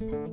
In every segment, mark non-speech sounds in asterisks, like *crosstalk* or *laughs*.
What's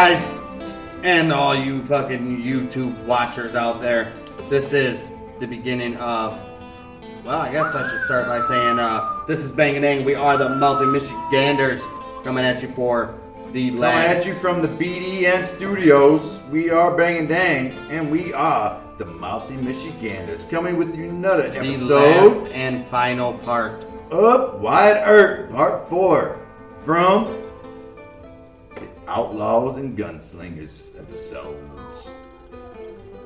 guys? And all you fucking YouTube watchers out there. This is the beginning of. Well, I guess I should start by saying uh, this is Bang and Ang. We are the Mouthy Michiganders coming at you for the last. Coming at you from the BDN studios, we are Bang and Dang, and we are the Mouthy Michiganders, coming with you another the last and final part. of Wyatt Earp, Part 4, from Outlaws and Gunslingers episodes.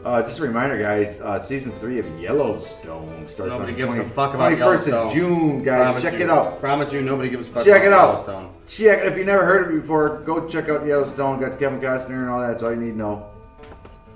Uh, just a reminder, guys, uh, season 3 of Yellowstone starts Nobody on gives a fuck about 21st Yellowstone. of June, guys. Promise Check you. it out. Promise you, nobody gives a fuck Check about it out. Yellowstone. Check it. If you never heard of it before, go check out Yellowstone. Got Kevin Costner and all that. That's all you need to know.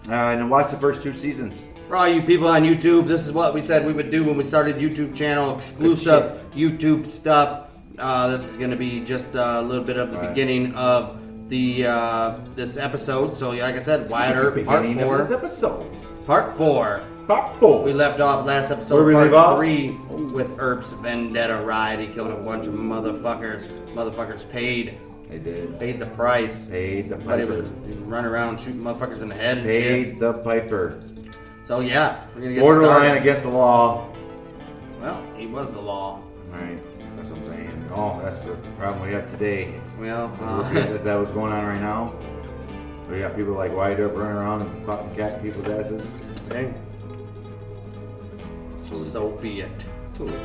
Uh, and watch the first two seasons. For all you people on YouTube, this is what we said we would do when we started YouTube channel, exclusive YouTube stuff. Uh, this is going to be just a little bit of the Right. beginning of the uh, this episode. So, like I said, Wyatt Earp, part Beginning of this four. episode. Part four. Part four. We left off last Where episode, we part leave off? three, with Earp's vendetta ride. He killed a bunch of motherfuckers. Motherfuckers paid, They did. paid the price. Paid the But he was piper. running around shooting motherfuckers in the head and shit. Paid the piper. So yeah, we're gonna get Borderline started. against the law. Well, he was the law. Right. That's what I'm saying. Oh, that's the problem we have today. Well, Is uh, that what's going on right now? We got people like Wyatt running around and fucking cat people's asses. hey, so be it. Totally.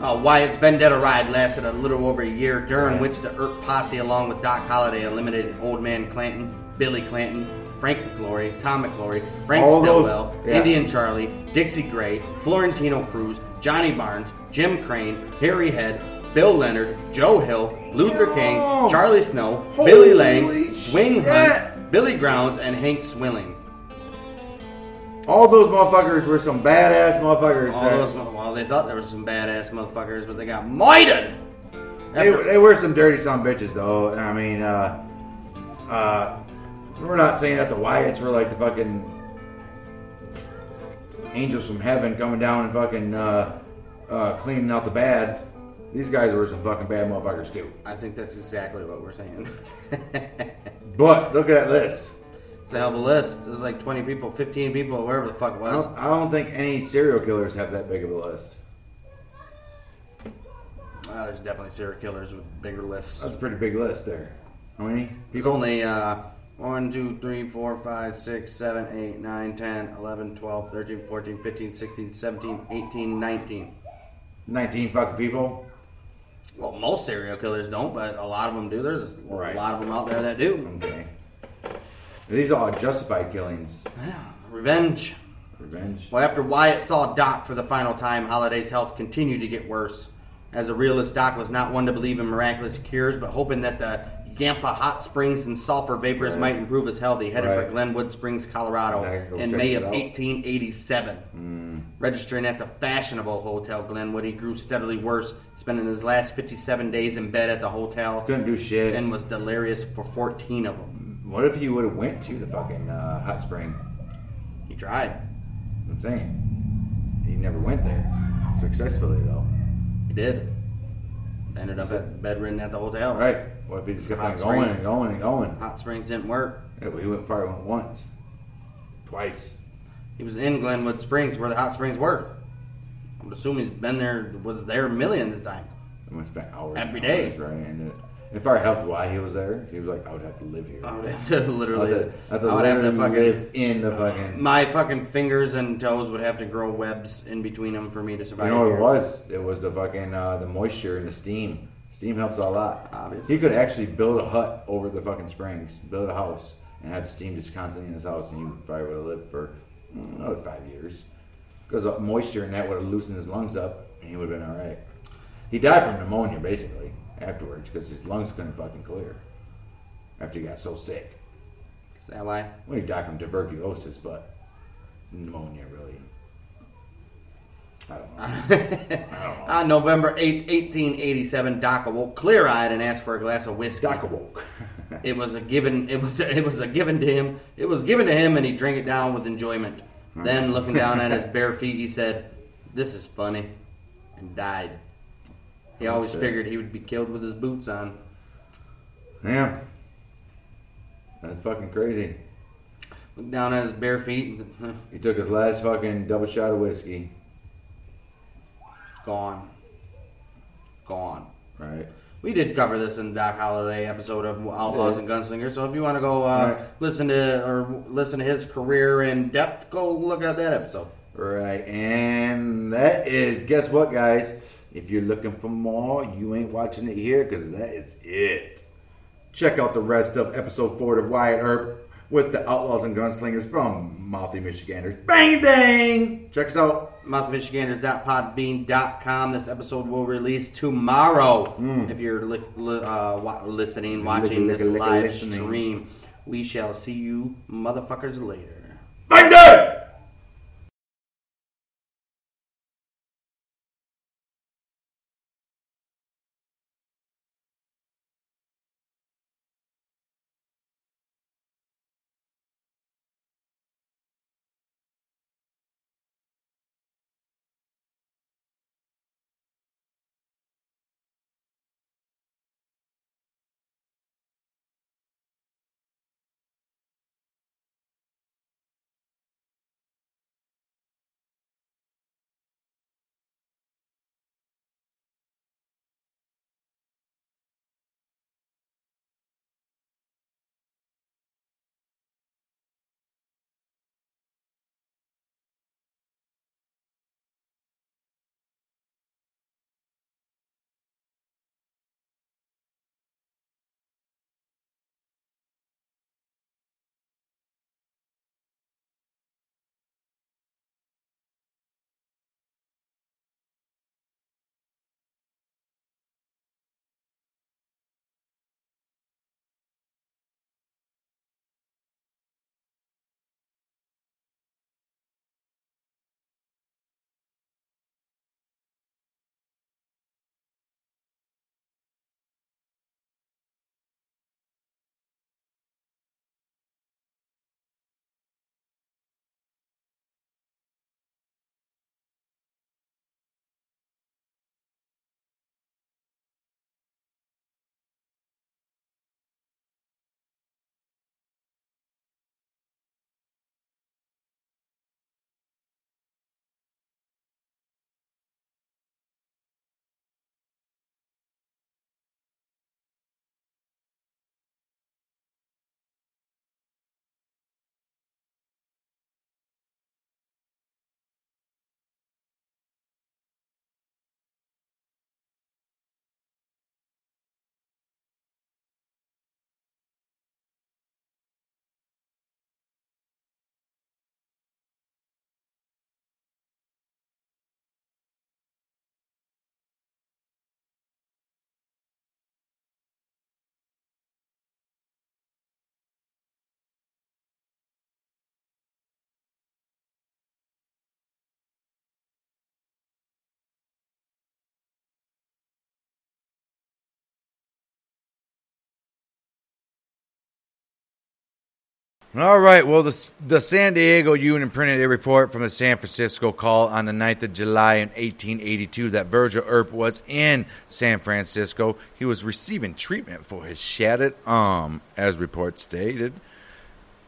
Uh, Wyatt's vendetta ride lasted a little over a year, during which the Earp posse, along with Doc Holliday, eliminated Old Man Clanton, Billy Clanton, Frank McLaury, Tom McLaury, Frank All those- yeah. Indian Charlie, Dixie Gray, Florentino Cruz, Johnny Barnes, Jim Crane, Harry Head, Bill Leonard, Joe Hill, Luther Yo! King, Charlie Snow, Billy Lang, Zwing! Hunt, Billy Grounds, and Hank Swilling. All those motherfuckers were some badass motherfuckers. All those, well, they thought there were some badass motherfuckers, but they got moited. They, they were some dirty son bitches, though. I mean, uh, uh, we're not saying that the Wyatts were like the fucking angels from heaven coming down and fucking uh, uh, cleaning out the bad. These guys were some fucking bad motherfuckers too. I think that's exactly what we're saying. *laughs* But look at that list. it's a hell of a list. There's like 20 people, 15 people, wherever the fuck it I was. don't, I don't think any serial killers have that big of a list. Uh, there's definitely serial killers with bigger lists. That's a pretty big list there. How many There's people? only uh, 1, 2, 3, 4, 5, 6, 7, 8, 9, 10, 11, 12, 13, 14, 15, 16, 17, 18, 19. 19 fucking people. Well, most serial killers don't, but a lot of them do. There's Right. a lot of them out there that do. Okay. These are all justified killings. Yeah, Revenge. Revenge. Well, after Wyatt saw Doc for the final time, Holliday's health continued to get worse. As a realist, Doc was not one to believe in miraculous cures, but hoping that the Yampah hot springs and sulfur vapors Right. might improve his health. He headed for Glenwood Springs, Colorado, in May of out. 1887. Registering at the fashionable Hotel Glenwood, he grew steadily worse, spending his last 57 days in bed at the hotel, Couldn't do shit. and was delirious for 14 of them. What if you would have went to the fucking uh, hot spring? He tried. I'm saying he never went there successfully though. He did. Ended up at bedridden at the hotel. Right. What if he just kept Hot on going springs. and going and going? Hot springs didn't work. Yeah, but he went far went once, twice. He was in Glenwood Springs where the hot springs were. I'm assuming he's been there, was there a millions of times. He went spent hours Every and day. hours, right? And uh, if I helped why he was there, he was like, I would have to live here. I would have to *laughs* I literally, would have to, I have to I would have to literally fucking, live in the fucking. my fucking fingers and toes would have to grow webs in between them for me to survive. You know what here. it was? It was the fucking uh, the moisture and the steam. Steam helps a lot. Obviously. He could actually build a hut over the fucking springs, build a house, and have the steam just constantly in his house, and you probably would have lived for mm, Another five years. Because moisture and that would have loosened his lungs up, and he would have been all right. He died from pneumonia, basically, afterwards, because his lungs couldn't fucking clear after he got so sick. Is that why? Well, he died from tuberculosis, but pneumonia, really. I don't know. On *laughs* uh, November 8, 1887, Doc awoke clear-eyed and asked for a glass of whiskey. Doc awoke. *laughs* It was a given. It was. It was a given to him. It was given to him, and he drank it down with enjoyment. Then, looking down at his *laughs* bare feet, he said, "This is funny," and died. He always Okay. figured he would be killed with his boots on. yeah. That's fucking crazy. Looked down at his bare feet, He took his last fucking double shot of whiskey. Gone, gone. Right. We did cover this in Doc Holliday episode of Outlaws Yeah. and Gunslingers. So if you want to go uh, Right. listen to or listen to his career in depth, go look at that episode. Right. And that is, guess what, guys? If you're looking for more, you ain't watching it here because that is it. Check out the rest of episode four of Wyatt Earp with the Outlaws and Gunslingers from Mouthy Michiganders. Bang dang! Check us out. mouthofmichiganders.podbean.com. This episode will release tomorrow. If you're li- li- uh, listening, watching lick- this lick- live listening. stream, we shall see you motherfuckers later. Bang dang! All right. Well, the, the San Diego Union printed a report from the San Francisco Call on the 9th of July in 1882 that Virgil Earp was in San Francisco. He was receiving treatment for his shattered arm, as reports stated,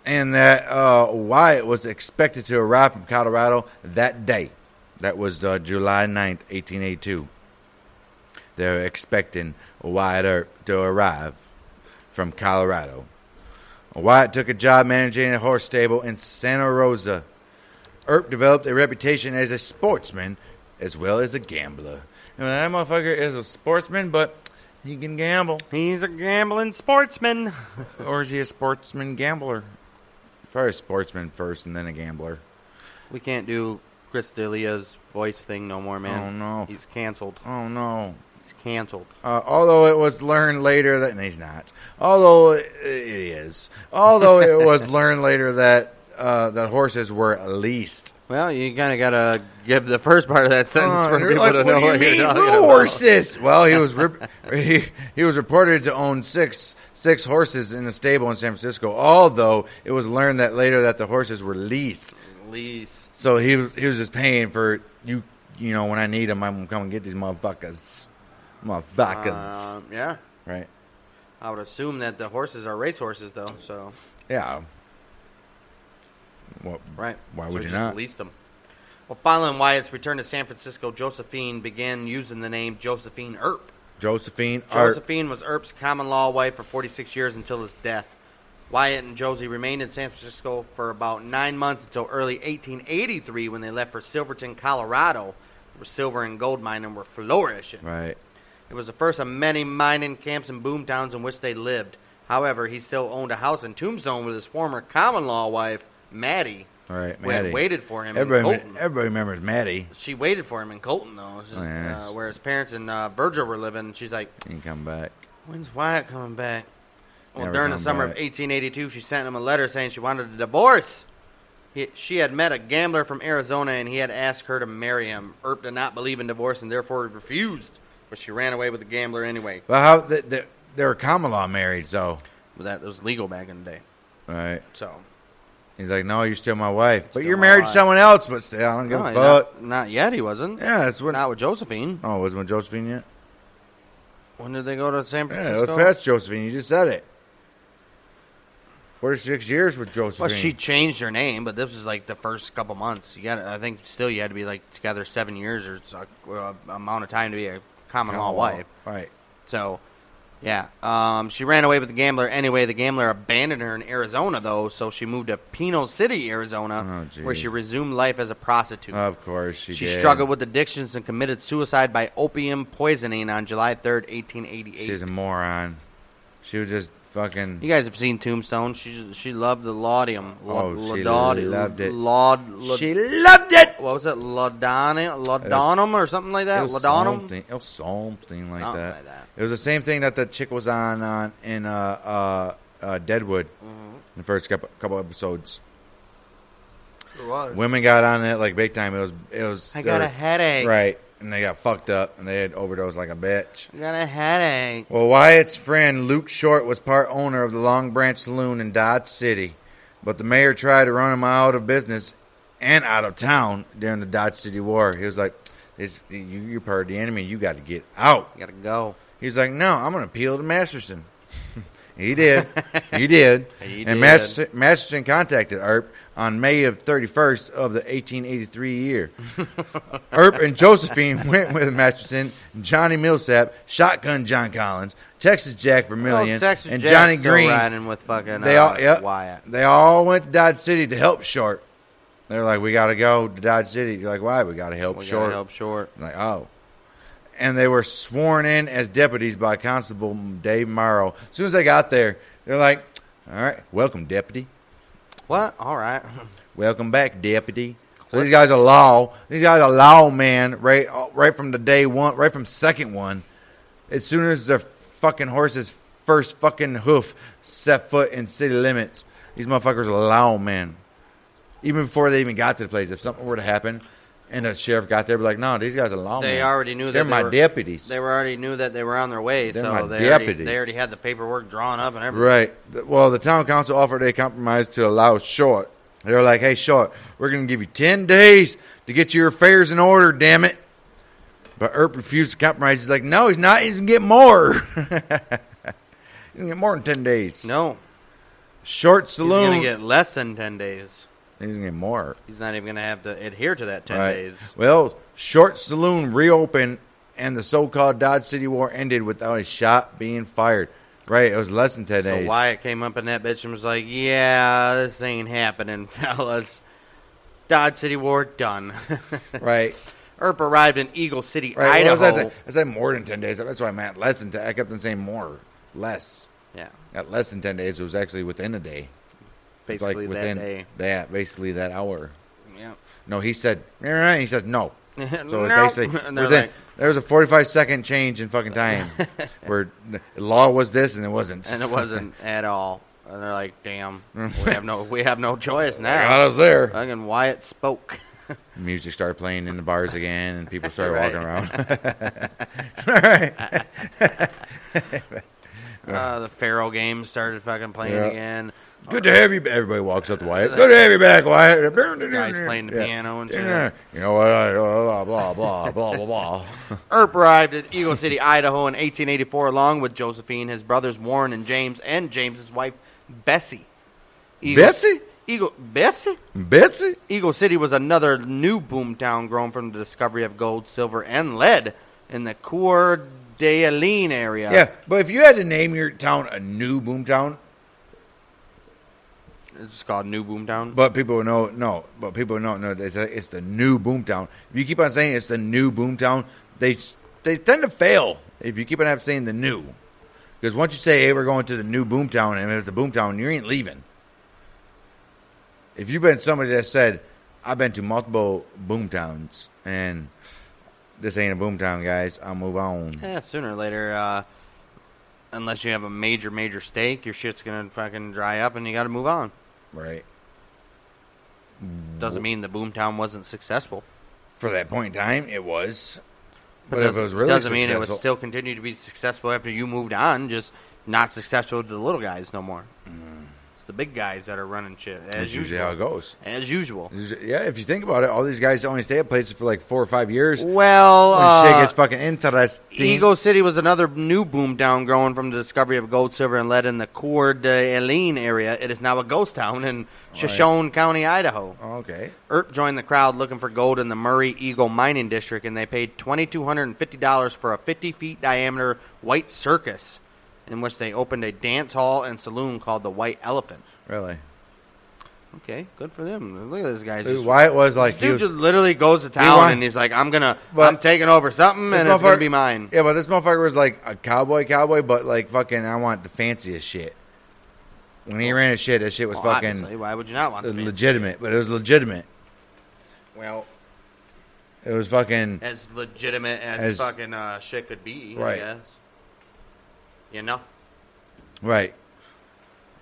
and that uh, Wyatt was expected to arrive from Colorado that day. That was uh, July 9th, 1882. They're expecting Wyatt Earp to arrive from Colorado. Wyatt took a job managing a horse stable in Santa Rosa. Earp developed a reputation as a sportsman as well as a gambler. And that motherfucker is a sportsman, but he can gamble. He's a gambling sportsman. *laughs* or is he a sportsman gambler? Probably a sportsman first and then a gambler. We can't do Chris D'Elia's voice thing no more, man. Oh, no. He's canceled. Oh no. He's canceled. Uh, although it was learned later that he's not. Although it, it is. Although it *laughs* was learned later that uh, the horses were leased. Well, you kind of gotta give the first part of that sentence Oh, for people like, to what know you what mean, you're talking about. horses? Well, he was *laughs* he, he was reported to own six six horses in a stable in San Francisco. Although it was learned that later that the horses were leased, Leased. so he was he was just paying for you. You know, when I need them, I'm gonna come and get these motherfuckers, motherfuckers. Um, yeah. right? I would assume that the horses are race horses, though. So Yeah. What? right. Why So would you not? Leased them. Well, following Wyatt's return to San Francisco, Josephine began using the name Josephine Earp. Josephine. Art. Josephine was Earp's common law wife for 46 years until his death. Wyatt and Josie remained in San Francisco for about nine months until early 1883 when they left for Silverton, Colorado, where silver and gold mining were flourishing. Right. It was the first of many mining camps and boom towns in which they lived. However, he still owned a house in Tombstone with his former common law wife, Mattie, Right. who had Mattie. waited for him in Everybody, Colton. everybody remembers Mattie. She waited for him in Colton, though, just, Oh, uh, where his parents and uh, Virgil were living. She's like, can come back. When's Wyatt coming back? Well, Never during the summer back. of 1882, she sent him a letter saying she wanted a divorce. He, she had met a gambler from Arizona and he had asked her to marry him. Earp did not believe in divorce and therefore refused, but she ran away with the gambler anyway. Well, how they, they, they were common law married, so But that was legal back in the day. right. So, He's like, no, you're still my wife, but Still you're my married to someone else. But still, I don't give No, a fuck. not, not yet, he wasn't. Yeah, that's when. Not with Josephine. Oh, wasn't with Josephine yet? When did they go to San Yeah, it was past Josephine. You just said it. Forty-six years with Josephine. Well, she changed her name, but this was like the first couple months. You got, I think, still you had to be like together seven years or so, uh, amount of time to be a common law wife. Right. So, yeah, um, she ran away with the gambler anyway. The gambler abandoned her in Arizona, though, so she moved to Pinal City, Arizona, Oh, where geez. she resumed life as a prostitute. Of course she, she did. struggled with addictions and committed suicide by opium poisoning on July third, eighteen eighty-eight. She's a moron. She was just fucking. You guys have seen Tombstone. She she loved the laudium. Oh, she loved it. Laud, laud- she loved it. what was it? Laudani, laudanum or something like that. It was Laudanum. something. It was something like Something that. like that. It was the same thing that the chick was on on in uh, uh, uh, Deadwood Mm-hmm. in the first couple, couple episodes. It was. Women got on it like big time. It was it was. I got a headache. Right, and they got fucked up and they had overdosed like a bitch. I got a headache. Well, Wyatt's friend Luke Short was part owner of the Long Branch Saloon in Dodge City, but the mayor tried to run him out of business and out of town during the Dodge City War. He was like, "This you, you're part of the enemy. You got to get out." You gotta go. He was like, "No, I'm going to appeal to Masterson." *laughs* he did. He did. *laughs* He and did. Masterson, Masterson contacted Earp on May of 31st of the 1883 year. *laughs* Earp and Josephine *laughs* went with Masterson, Johnny Millsap, Shotgun John Collins, Texas Jack Vermillion, Oh, and Jack's Johnny Green. riding with fucking They uh, all, yep, Wyatt. they all went to Dodge City to help Short. They're like, "We got to go to Dodge City." You're like, "Why? We got to help We Short." help short. I'm like, oh. And they were sworn in as deputies by Constable Dave Morrow. As soon as they got there, they're like, all right, welcome, deputy. What? All right. Welcome back, deputy. So these guys are law. These guys are law, man. Right, uh, right from the day one, right from second one. As soon as their fucking horse's first fucking hoof set foot in city limits, these motherfuckers are law, man. Even before they even got to the place, if something were to happen, and the sheriff got there, be like, no, these guys are law. They already knew that they're they my were- deputies. They were already knew that they were on their way, They're so they already, they already had the paperwork drawn up and everything. Right. Well, the town council offered a compromise to allow Short. They were like, "Hey, Short, we're going to give you ten days to get your affairs in order. Damn it!" But Earp refused to compromise. He's like, "No, he's not. He's going to get more. he's going to get more than ten days." No, Short Saloon. he's saloon. gonna get less than ten days. He's going to get more. He's not even gonna have to adhere to that ten Right. days. Well, Short Saloon reopened, and the so-called Dodge City War ended without a shot being fired. Right. It was less than ten So days. Wyatt came up in that bitch and was like, "Yeah, this ain't happening, *laughs* fellas. Dodge City War done." *laughs* Right. Earp arrived in Eagle City, Right. Idaho. was that? I said more than ten days. That's why I meant less than. 10. I kept on saying more, less. Yeah, At less than ten days, it was actually within a day. Basically like within that day. that, basically that hour. Yeah. No, he said. He said no. *laughs* So basically, *laughs* within, like- there was a 45 second change in fucking time *laughs* where the law was this and it wasn't. and it wasn't at all. And they're like, "Damn, we have no, we have no choice now." I was there. Fucking Wyatt spoke. Music started playing in the bars again, and people started Right. walking around. All right. Uh, the Faro game started fucking playing Yeah. again. Good to have you. Everybody walks up to Wyatt. Good to have you back, Wyatt. Guys playing the piano and shit. You know what? I, uh, blah blah blah blah blah blah. *laughs* Earp arrived at Eagle City, Idaho in 1884 along with Josephine, his brothers Warren and James, and James's wife Bessie. Eagle, Bessie, Eagle Bessie? Betsy. Eagle City was another new boom town grown from the discovery of gold, silver, and lead in the Coeur d'Alene area. Yeah, but if you had to name your town a new boomtown, It's called New Boomtown. but people know no, but people know no, it's, it's the new boomtown. If you keep on saying it's the new boomtown, they they tend to fail. If you keep on saying the new, because once you say hey, we're going to the new boomtown, and it's a boomtown, you ain't leaving. If you've been somebody that said, I've been to multiple boomtowns, and this ain't a boomtown, guys, I'll move on. Yeah, sooner or later, uh, unless you have a major, major stake, your shit's gonna fucking dry up and you gotta move on. Right. Doesn't mean the boomtown wasn't successful. For that point in time, it was. But, doesn't, if it was really doesn't mean it would still continue to be successful after you moved on. Just not successful to the little guys no more. Mm-hmm. It's the big guys that are running shit as. That's usually usual. how it goes. As usual. Yeah, if you think about it, all these guys only stay at places for like four or five years. Well, shit uh, gets fucking interesting. Eagle City was another new boom town growing from the discovery of gold, silver, and lead in the Coeur d'Alene area. It is now a ghost town in Shoshone County, Idaho. Okay. Earp joined the crowd looking for gold in the Murray Eagle Mining District, and they paid $2,250 for a 50 feet diameter white circus, in which they opened a dance hall and saloon called the White Elephant. Really? Okay, good for them. Look at this guy. Just, Wyatt was like, he dude was, just literally goes to town want- and he's like, "I'm gonna, I'm taking over something, and it's gonna be mine." Yeah, but this motherfucker was like a cowboy, cowboy, but like fucking, I want the fanciest shit. When he ran his shit, that shit was Well, fucking obviously, why would you not want it was legitimate. But it was legitimate. Well, It was fucking as legitimate as, As- fucking uh, shit could be, I Right. guess. You know, right.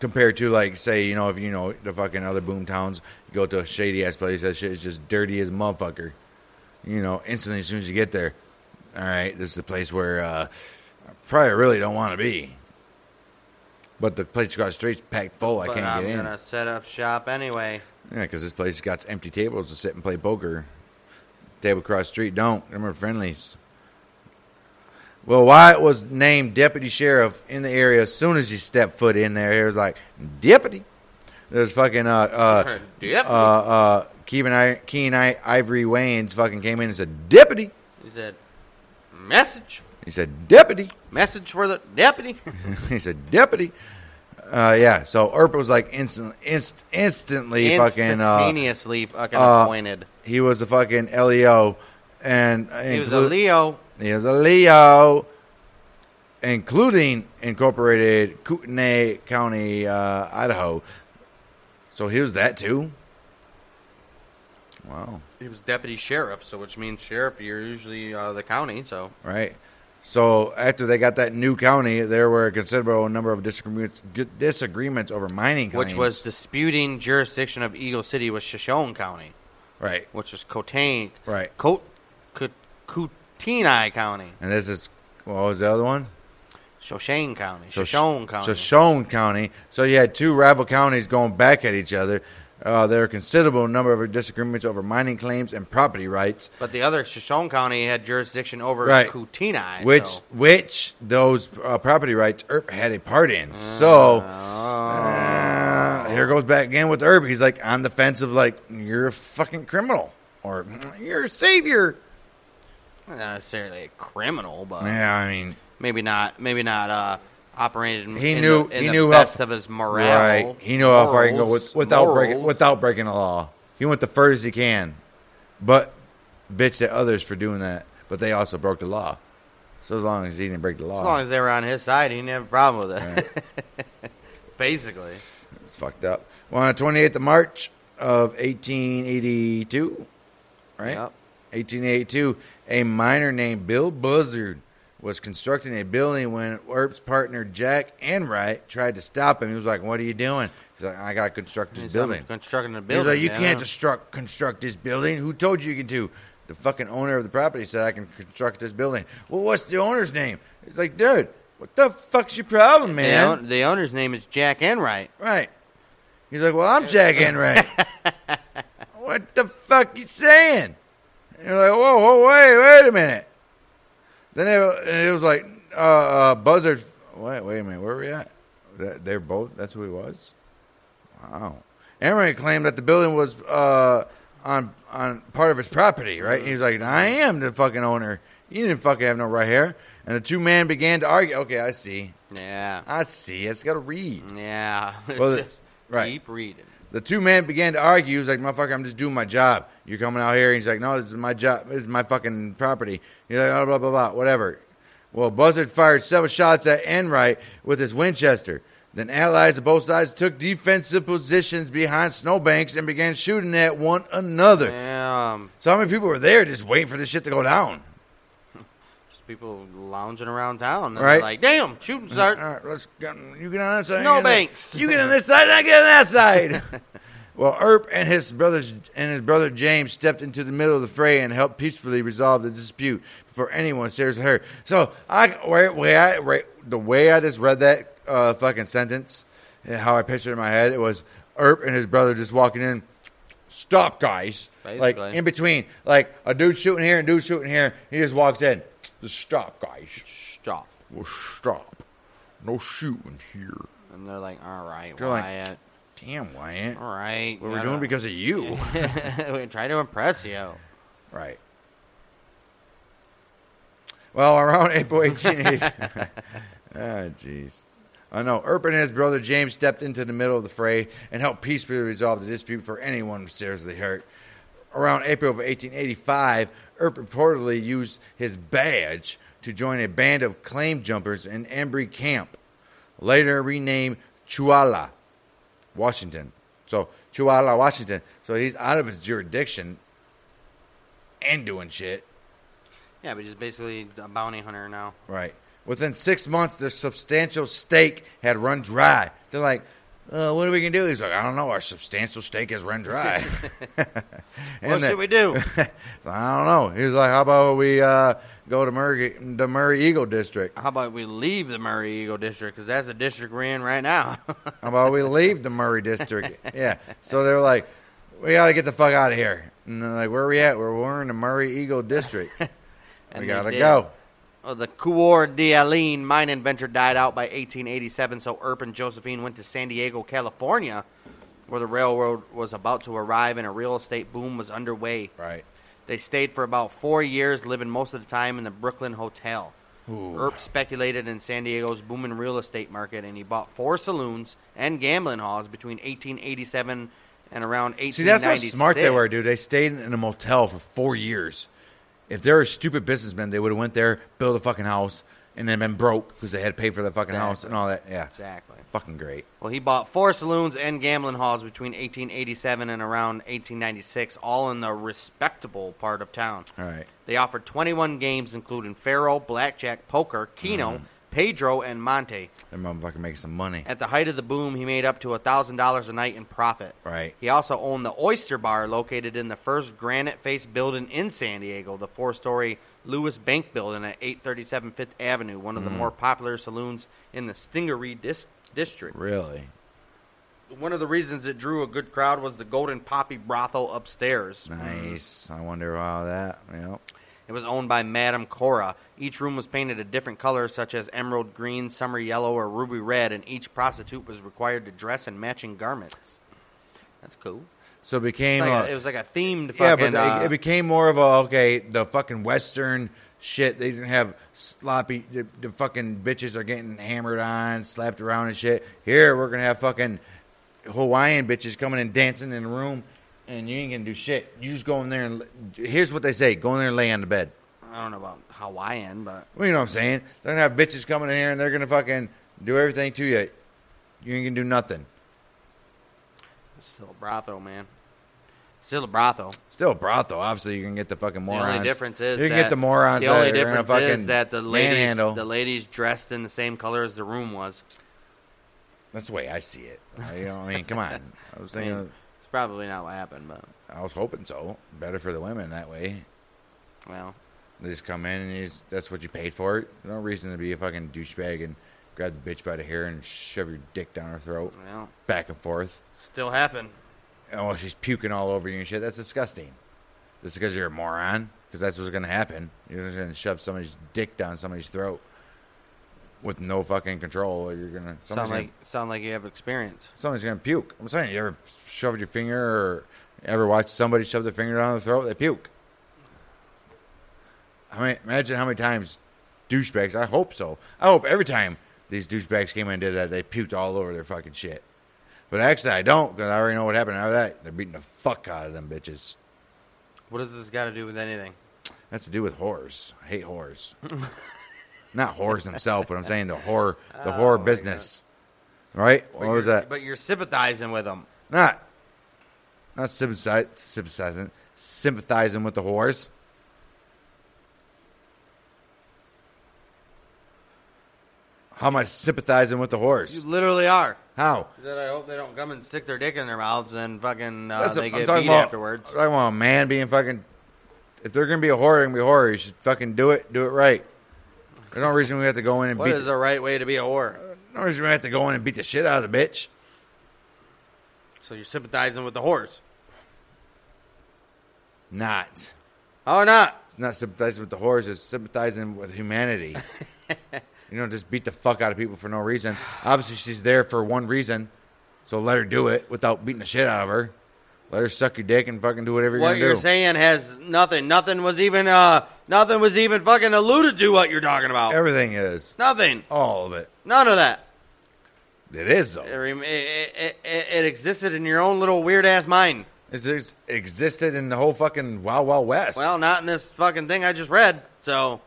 Compared to like, say, you know, if you know the fucking other boom towns, you go to a shady ass place, that shit is just dirty as a motherfucker. You know, instantly as soon as you get there, all right, this is the place where uh, I probably really don't want to be. But the place across the street's packed full. I can't I'm get in. gonna set up shop anyway. Yeah, because this place got empty tables to sit and play poker. Table across the street don't. Them are friendlies. Well, Wyatt was named deputy sheriff in the area as soon as he stepped foot in there. He was like, deputy. There's fucking, uh, uh, *laughs* uh, uh, Keen, I, Keen I, Ivory Wayans fucking came in and said, deputy. he said, "Message, He said, deputy. message for the deputy." *laughs* he said, deputy. Uh, yeah, so Earp was like instant, inst, instantly fucking, uh, Instantaneously fucking uh, appointed. he was the fucking LEO, and He was a inclu- Leo. He was a Leo, including incorporated Kootenai County, uh, Idaho. So he was that too. Wow. He was deputy sheriff, so which means sheriff. You're usually uh, the county, so Right. So after they got that new county, there were a considerable number of disagreements, disagreements over mining claims. which was disputing jurisdiction of Eagle City with Shoshone County, right, which was Cotain, right. Coat, Coot, Kootenai County, And this is what was the other one? Shoshone County, So Shoshone County. Shoshone County. So you had two rival counties going back at each other. Uh, there were a considerable number of disagreements over mining claims and property rights, but the other Shoshone County had jurisdiction over Right. Kootenai, which so- which those uh, property rights Earp had a part in. So uh, here goes back again with Earp. He's like on the fence of like you're a fucking criminal or you're a savior. Not necessarily a criminal, but Yeah, I mean, maybe not. Maybe not. Uh, operated in, He in knew- the, in he the knew how- best of his morale. right? He knew how far he can go with, without breaking without breaking the law. He went the furthest he can, but bitched at others for doing that. But they also broke the law. So as long as he didn't break the law, As long as they were on his side, he didn't have a problem with it. *laughs* Basically, It's fucked up. Well, on the 28th of March, of 1882, right? Yep. 1882, a miner named Bill Buzzard was constructing a building when Earp's partner Jack Enright tried to stop him. He was like, "What are you doing?" He's like, "I got to construct this He's building." constructing a He was building. like, "You yeah. can't construct construct this building. Who told you you can do?" The fucking owner of the property said, "I can construct this building." Well, what's the owner's name? He's like, "Dude, what the fuck's your problem, The, man?" own- the owner's name is Jack Enright. Right. He's like, well, I'm Jack Enright. *laughs* what the fuck you saying? And you're like, whoa, whoa, wait, wait a minute. Then it, it was like, uh, uh, Buzzard. Wait, wait a minute, where are we at? That- They're both. That's who he was. Wow. Enright claimed that the building was uh, on on part of his property, right? He's like, I am the fucking owner. You didn't fucking have no right here. And the two men began to argue. Okay, I see. Yeah. I see. It's got to read. Yeah. *laughs* Well, right. Keep reading. The two men began to argue. He was like, "Motherfucker, I'm just doing my job. You're coming out here." He's like, "No, this is my job. This is my fucking property." He's like, "Blah blah blah blah, whatever." Well, Buzzard fired several shots at Enright with his Winchester. Then allies of both sides took defensive positions behind snowbanks and began shooting at one another. Um, So how many people were there just waiting for this shit to go down? People lounging around town. And Right. Like, damn, shooting start. All right, let's get, you get on that side. I No get on that- banks. You get on this side, and I get on that side. *laughs* well, Earp and his brothers and his brother James stepped into the middle of the fray and helped peacefully resolve the dispute before anyone seriously hurt. So I, I, the way I just read that uh, fucking sentence, and how I pictured it in my head, it was Earp and his brother just walking in. Stop, guys! Like Basically. in between, like a dude shooting here and dude shooting here. He just walks in. Just stop, guys. Stop. Well, stop. No shooting here. And they're like, all right, They're like, Wyatt. Damn, Wyatt. all right. What we're doing because of you. *laughs* we try to impress you. right. Well, around April 1880. *laughs* *laughs* Ah, jeez. I know. Earp and his brother James stepped into the middle of the fray and helped peacefully resolve the dispute for anyone seriously hurt. Around April of 1885, Earp reportedly used his badge to join a band of claim jumpers in Embry Camp, later renamed Chewelah, Washington. So, Chewelah, Washington. So he's out of his jurisdiction and doing shit. Yeah, but he's basically a bounty hunter now. Right. Within six months, their substantial stake had run dry. They're like, uh, what are we going to do? He's like, I don't know. Our substantial stake has run dry. *laughs* *laughs* What the- should we do? *laughs* I don't know. He was like, how about we uh, go to Murray, the Murray Eagle District? How about we leave the Murray Eagle District? Because that's the district we're in right now. *laughs* How about we leave the Murray District? *laughs* Yeah. So they were like, we got to get the fuck out of here. And they're like, where are we at? We're, we're in the Murray Eagle District. We got to go. Well, the Coeur d'Alene mining venture died out by 1887, so Earp and Josephine went to San Diego, California, where the railroad was about to arrive and a real estate boom was underway. Right. They stayed for about four years, living most of the time in the Brooklyn Hotel. Ooh. Earp speculated in San Diego's booming real estate market, and he bought four saloons and gambling halls between 1887 and around 1896. See, that's how smart they were, dude. They stayed in a motel for four years. If they were stupid businessmen, they would have went there, built a fucking house, and then been broke because they had to pay for the fucking house and all that. Yeah, Exactly. fucking great. Well, he bought four saloons and gambling halls between 1887 and around 1896, all in the respectable part of town. All right. They offered 21 games, including Faro, Blackjack, Poker, Keno, Mm-hmm. Pedro, and Monte. That motherfucker making some money. At the height of the boom, he made up to $1,000 a night in profit. Right. He also owned the Oyster Bar located in the first granite faced building in San Diego, the four story Louis Bank building at 837 Fifth Avenue, one of Mm. the more popular saloons in the Stingaree dis- district. Really? One of the reasons it drew a good crowd was the Golden Poppy brothel upstairs. Nice. I wonder how that. Yep. It was owned by Madame Cora. Each room was painted a different color, such as emerald green, summer yellow, or ruby red, and each prostitute was required to dress in matching garments. That's cool. So it became. Like uh, a- it was like a themed yeah, fucking. but uh, it, it became more of a okay. The fucking Western shit. They didn't have sloppy. The, the fucking bitches are getting hammered on, slapped around and shit. Here we're gonna have fucking Hawaiian bitches coming and dancing in the room, and you ain't gonna do shit. You just go in there and here's what they say: go in there and lay on the bed. I don't know about Hawaiian, but Well, you know what I'm saying? They're gonna have bitches coming in here and they're gonna fucking do everything to you. You ain't gonna do nothing. it's still a brothel, man. Still a brothel. Still a brothel. Obviously, you can get the fucking morons. The only difference is you can that, get the morons. The only difference fucking is that the ladies, manhandle. the ladies dressed in the same color as the room was. That's the way I see it. You know, I mean, come on. I was *laughs* I mean, it's probably not what happened, but I was hoping so. Better for the women that way. well, They just come in and you just, that's what you paid for it. No reason to be a fucking douchebag and grab the bitch by the hair and shove your dick down her throat, well, back and forth. still happened. Oh, she's puking all over you and shit. That's disgusting. Just because you're a moron, because that's what's gonna happen. You're just gonna shove somebody's dick down somebody's throat with no fucking control. Or you're gonna Sound like gonna, sound like you have experience. somebody's gonna puke. I'm saying, you ever shoved your finger or ever watched somebody shove their finger down the throat? They puke. I mean, imagine how many times douchebags. I hope so. I hope every time these douchebags came in and did that, they puked all over their fucking shit. But actually, I don't because I already know what happened after that. They're beating the fuck out of them bitches. What does this got to do with anything? That's to do with whores. I hate whores. *laughs* Not whores themselves, but I'm saying the whore, the whore my business. Right? But What was you're- that? But you're sympathizing with them. Not, not sympathizing, sympathizing with the whores. How am I sympathizing with the horse. You literally are. How? That I hope they don't come and stick their dick in their mouths and fucking uh, That's a- they I'm get talking beat about- afterwards. I'm talking about a man being fucking. If they're gonna be a whore, they're gonna be a whore. You should fucking do it. Do it right. There's no reason we have to go in and What beat. is the right way to be a whore? no reason we have to go in and beat the shit out of the bitch. So you're sympathizing with the horse? Not. Oh, not. It's not sympathizing with the horse. It's sympathizing with humanity. *laughs* you don't just beat the fuck out of people for no reason. Obviously, she's there for one reason, so let her do it without beating the shit out of her. Let her suck your dick and fucking do whatever you're What gonna you're do. saying has nothing. Nothing was even. Uh, nothing was even fucking alluded to. What you're talking about? Everything is nothing. all of it. None of that. It is though. It, rem- it, it, it, it existed in your own little weird ass mind. It's, it's existed in the whole fucking Wild Wild West. Well, not in this fucking thing I just read. So,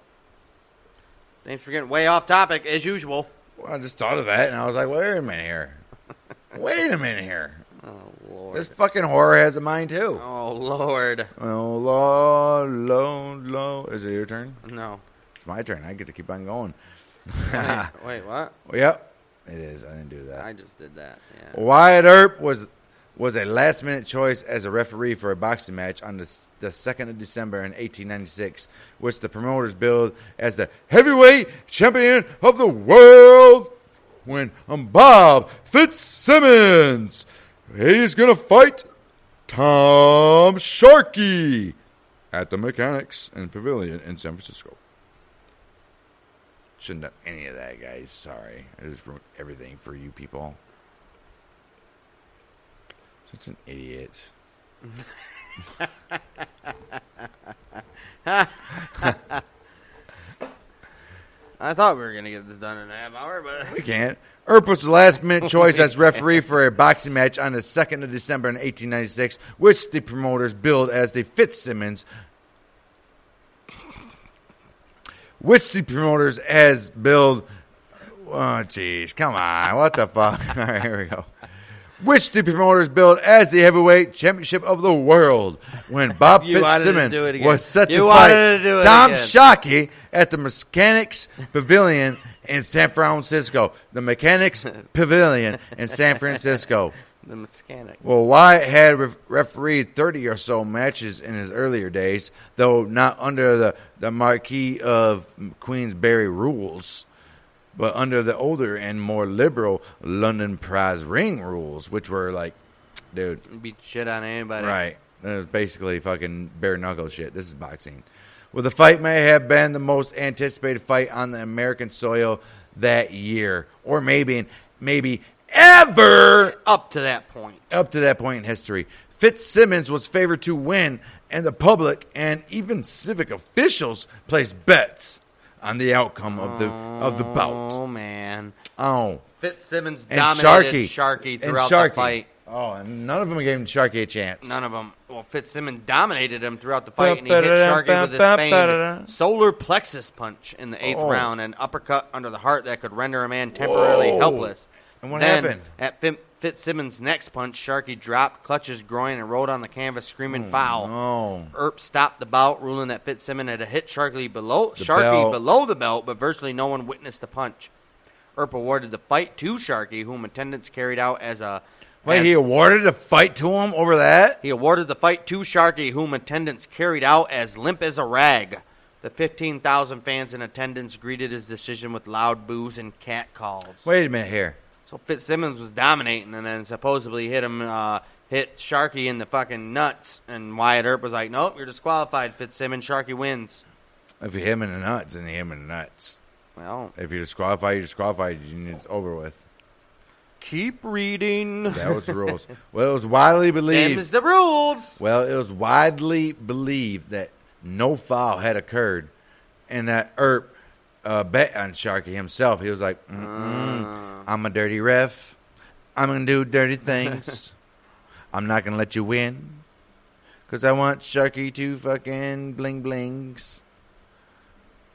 thanks for getting way off topic as usual. Well, I just thought of that and I was like, wait a minute here. *laughs* wait a minute here. Oh lord. This fucking horror has a mind too. Oh lord. Oh Lord, Lord, Lord. Is it your turn? No. It's my turn. I get to keep on going. Wait, *laughs* wait, what? yep, it is. I didn't do that. I just did that. Yeah. Wyatt Earp was was a last minute choice as a referee for a boxing match on the the second of December in 1896, which the promoters billed as the heavyweight champion of the world. When um, Bob Fitzsimmons, he's gonna fight Tom Sharkey at the Mechanics and Pavilion in San Francisco. Shouldn't have any of that, guys. Sorry, I just ruined everything for you people. Such an idiot. *laughs* I thought we were gonna get this done in a half hour, but We can't. Earp was the last minute choice as referee for a boxing match on the 2nd of December in 1896, which the promoters billed as the Fitzsimmons. Which the promoters as billed. Oh, jeez. Come on. What the fuck? *laughs* All right, here we go. Which the promoters billed as the heavyweight championship of the world when *laughs* Bob Fitzsimmons do it again. was set You to fight to do it Tom again. Sharkey at the Mechanics Pavilion in San Francisco. The Mechanics *laughs* Pavilion in San Francisco. *laughs* the mechanic. Well, Wyatt had re- refereed 30 or so matches in his earlier days, though not under the, the marquee of Queensberry rules, but under the older and more liberal London prize ring rules, which were like, dude, Beat shit on anybody. Right. It was basically fucking bare knuckle shit. This is boxing. Well, the fight may have been the most anticipated fight on the American soil that year, or maybe maybe ever Up to that point. up to that point in history. Fitzsimmons was favored to win, and the public and even civic officials placed bets on the outcome of the of the bout. Oh man. Oh, Fitzsimmons and dominated Sharkey, Sharky And throughout Sharkey. the fight. Oh, and none of them gave Sharkey a chance. None of them. Well, Fitzsimmons dominated him throughout the fight, and he hit Sharkey with his famed solar plexus punch in the eighth Oh. round, an uppercut under the heart that could render a man temporarily Oh. helpless. And what happened? At Fitzsimmons' next punch, Sharkey dropped, clutched his groin, and rolled on the canvas, screaming oh, foul. No. Earp stopped the bout, ruling that Fitzsimmons had hit Sharkey below The Sharkey belt. below the belt, but virtually no one witnessed the punch. Earp awarded the fight to Sharkey, whom attendants carried out as a. Wait, as- he awarded a fight to him over that? he awarded the fight to Sharkey, whom attendants carried out as limp as a rag. The 15,000 fans in attendance greeted his decision with loud boos and catcalls. Wait a minute here. So Fitzsimmons was dominating, and then supposedly hit him, uh, hit Sharkey in the fucking nuts. And Wyatt Earp was like, "Nope, you're disqualified." Fitzsimmons, Sharkey wins. If you hit him in the nuts, then you hit him in the nuts. Well, If you're disqualified, you're disqualified. You- It's over with. keep reading. That was the rules. Well, it was widely believed. Them's the rules. Well, it was widely believed that no foul had occurred, and that Earp uh, bet on Sharkey himself. He was like, Mm-mm, "I'm a dirty ref. I'm gonna do dirty things. *laughs* I'm not gonna let you win because I want Sharkey to fucking bling blings."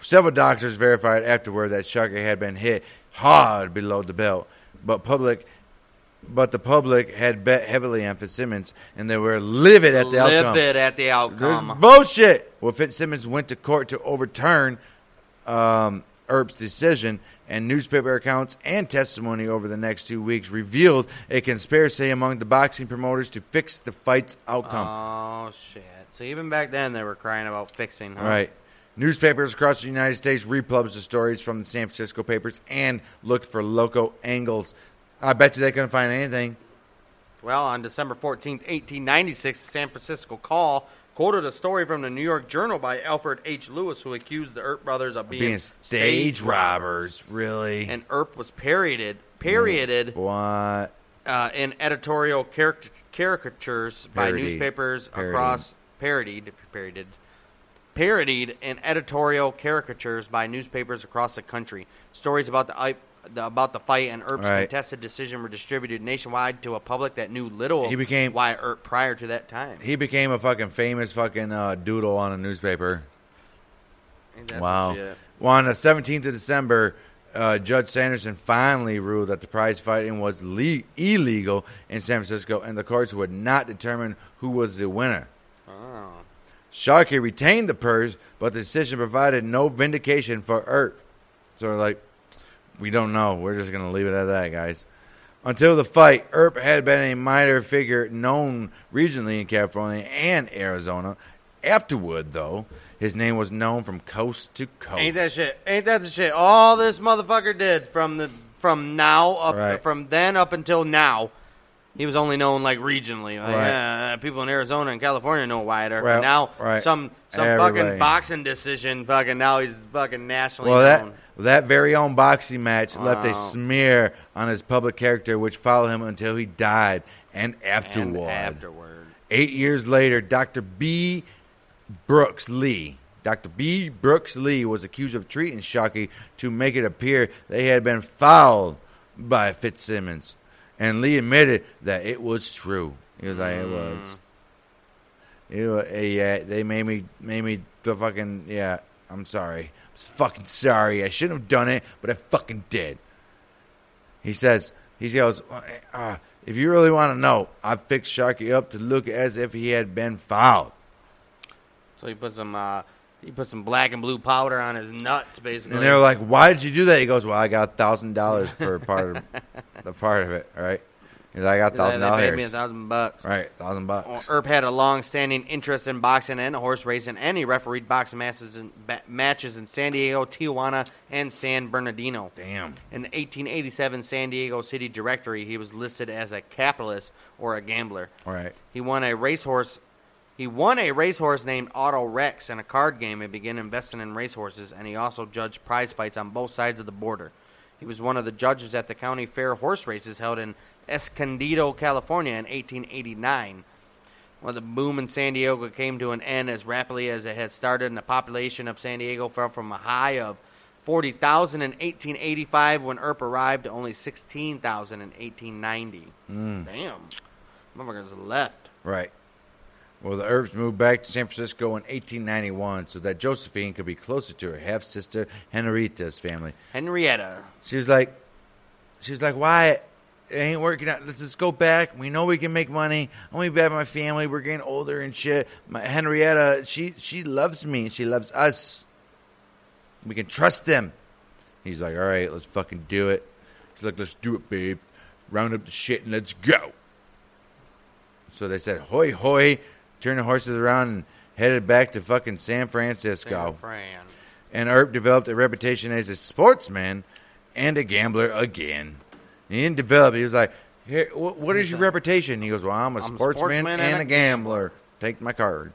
Several doctors verified afterward that Sharkey had been hit hard below the belt, but public. But the public had bet heavily on Fitzsimmons, and they were livid at the outcome. Livid at the outcome. bullshit. Well, Fitzsimmons went to court to overturn um, Earp's decision, and newspaper accounts and testimony over the next two weeks revealed a conspiracy among the boxing promoters to fix the fight's outcome. Oh shit! So even back then they were crying about fixing. Huh? Right. Newspapers across the United States republished the stories from the San Francisco papers and looked for local angles. I bet you they couldn't find anything. Well, on December 14th, 1896, the San Francisco Call quoted a story from the New York Journal by Alfred H. Lewis, who accused the Earp brothers of being, Being stage robbers, really? And Earp was parodied, parodied what? uh, in editorial caric- caricatures by newspapers across parodied parodied parodied in editorial caricatures by newspapers across the country. Stories about the, I- the about the fight and Earp's Right. contested decision were distributed nationwide to a public that knew little He became- why Earp prior to that time. He became a fucking famous fucking uh, doodle on a newspaper. Ain't that wow. shit? Well, on the 17th of December, uh, Judge Sanderson finally ruled that the prize fighting was le- illegal in San Francisco, and the courts would not determine who was the winner. Oh. Sharkey retained the purse, but the decision provided no vindication for Earp. So, like, we don't know. We're just going to leave it at that, guys. Until the fight, Earp had been a minor figure known regionally in California and Arizona. Afterward, though, his name was known from coast to coast. Ain't that shit? Ain't that the shit? All this motherfucker did from the from now up Right. from then up until now. He was only known like regionally. Like, Right. yeah, people in Arizona and California know Wyatt Earp. Right, now right. some some Everybody. fucking boxing decision. Fucking now he's fucking nationally Well, that known. that very own boxing match left a smear on his public character, which followed him until he died and and afterward. afterward. Eight years later, Dr. B. Brooks Lee. Dr. B. Brooks Lee was accused of treating Sharkey to make it appear they had been fouled by Fitzsimmons. And Lee admitted that it was true. He was like, it was. It wa- eh, yeah, they made me, made me the fucking, yeah, I'm sorry. I'm fucking sorry. I shouldn't have done it, but I fucking did. He says, he goes, uh, if you really want to know, I fixed Sharkey up to look as if he had been fouled. So he put some uh, he put some black and blue powder on his nuts, basically. And they were like, why did you do that? He goes, well, I got a thousand dollars for part of *laughs* the part of it, right?" He's like, I got thousand they paid me a thousand bucks. Right, thousand bucks. Earp had a long-standing interest in boxing and horse racing, and he refereed boxing matches in, ba- matches in San Diego, Tijuana, and San Bernardino. Damn. In the 1887 San Diego City Directory, he was listed as a capitalist or a gambler. All right. He won a racehorse. He won a racehorse named Auto Rex in a card game and began investing in racehorses. And he also judged prize fights on both sides of the border. He was one of the judges at the county fair horse races held in Escondido, California, in 1889. Well, the boom in San Diego came to an end as rapidly as it had started, and the population of San Diego fell from a high of 40,000 in 1885 when Earp arrived to only 16,000 in 1890. Mm. Damn. Motherfuckers left. Right. Well, the Earps moved back to San Francisco in 1891 so that Josephine could be closer to her half sister Henrietta's family. Henrietta. She was like, she was like, why it ain't working out. Let's just go back. We know we can make money. I'm gonna be back with my family. We're getting older and shit. My Henrietta, she she loves me. She loves us. We can trust them. He's like, all right, let's fucking do it. She's like, let's do it, babe. Round up the shit and let's go. So they said, hoy hoy, turned the horses around and headed back to fucking San Francisco. San Fran. And Earp developed a reputation as a sportsman and a gambler again. He didn't develop it. He was like, Here, wh- what is your reputation? He goes, well, I'm a, I'm sportsman, sportsman and, a gambler. Take my card.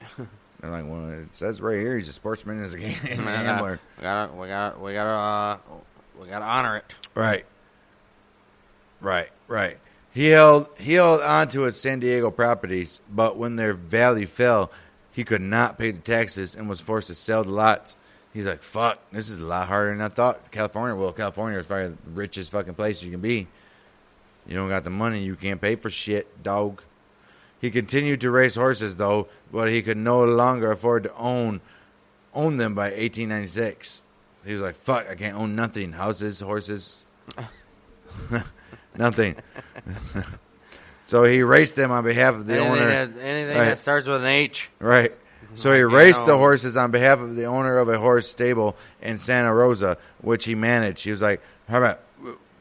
*laughs* They're like, well, it says right here he's a sportsman and a and a gambler. We gotta, we gotta, we gotta, uh, we gotta honor it. Right. Right, right. He held he held on to his San Diego properties, but when their value fell, he could not pay the taxes and was forced to sell the lots. He's like, "Fuck, this is a lot harder than I thought." California, well, California is probably the richest fucking place you can be. You don't got the money, you can't pay for shit, dog. He continued to race horses though, but he could no longer afford to own own them by 1896. He was like, "Fuck, I can't own nothing: houses, horses, *laughs* nothing." *laughs* so he raced them on behalf of the anything owner. that, anything Right. that starts with an H. Right. So he raced the horses on behalf of the owner of a horse stable in Santa Rosa, which he managed. He was like, "How about,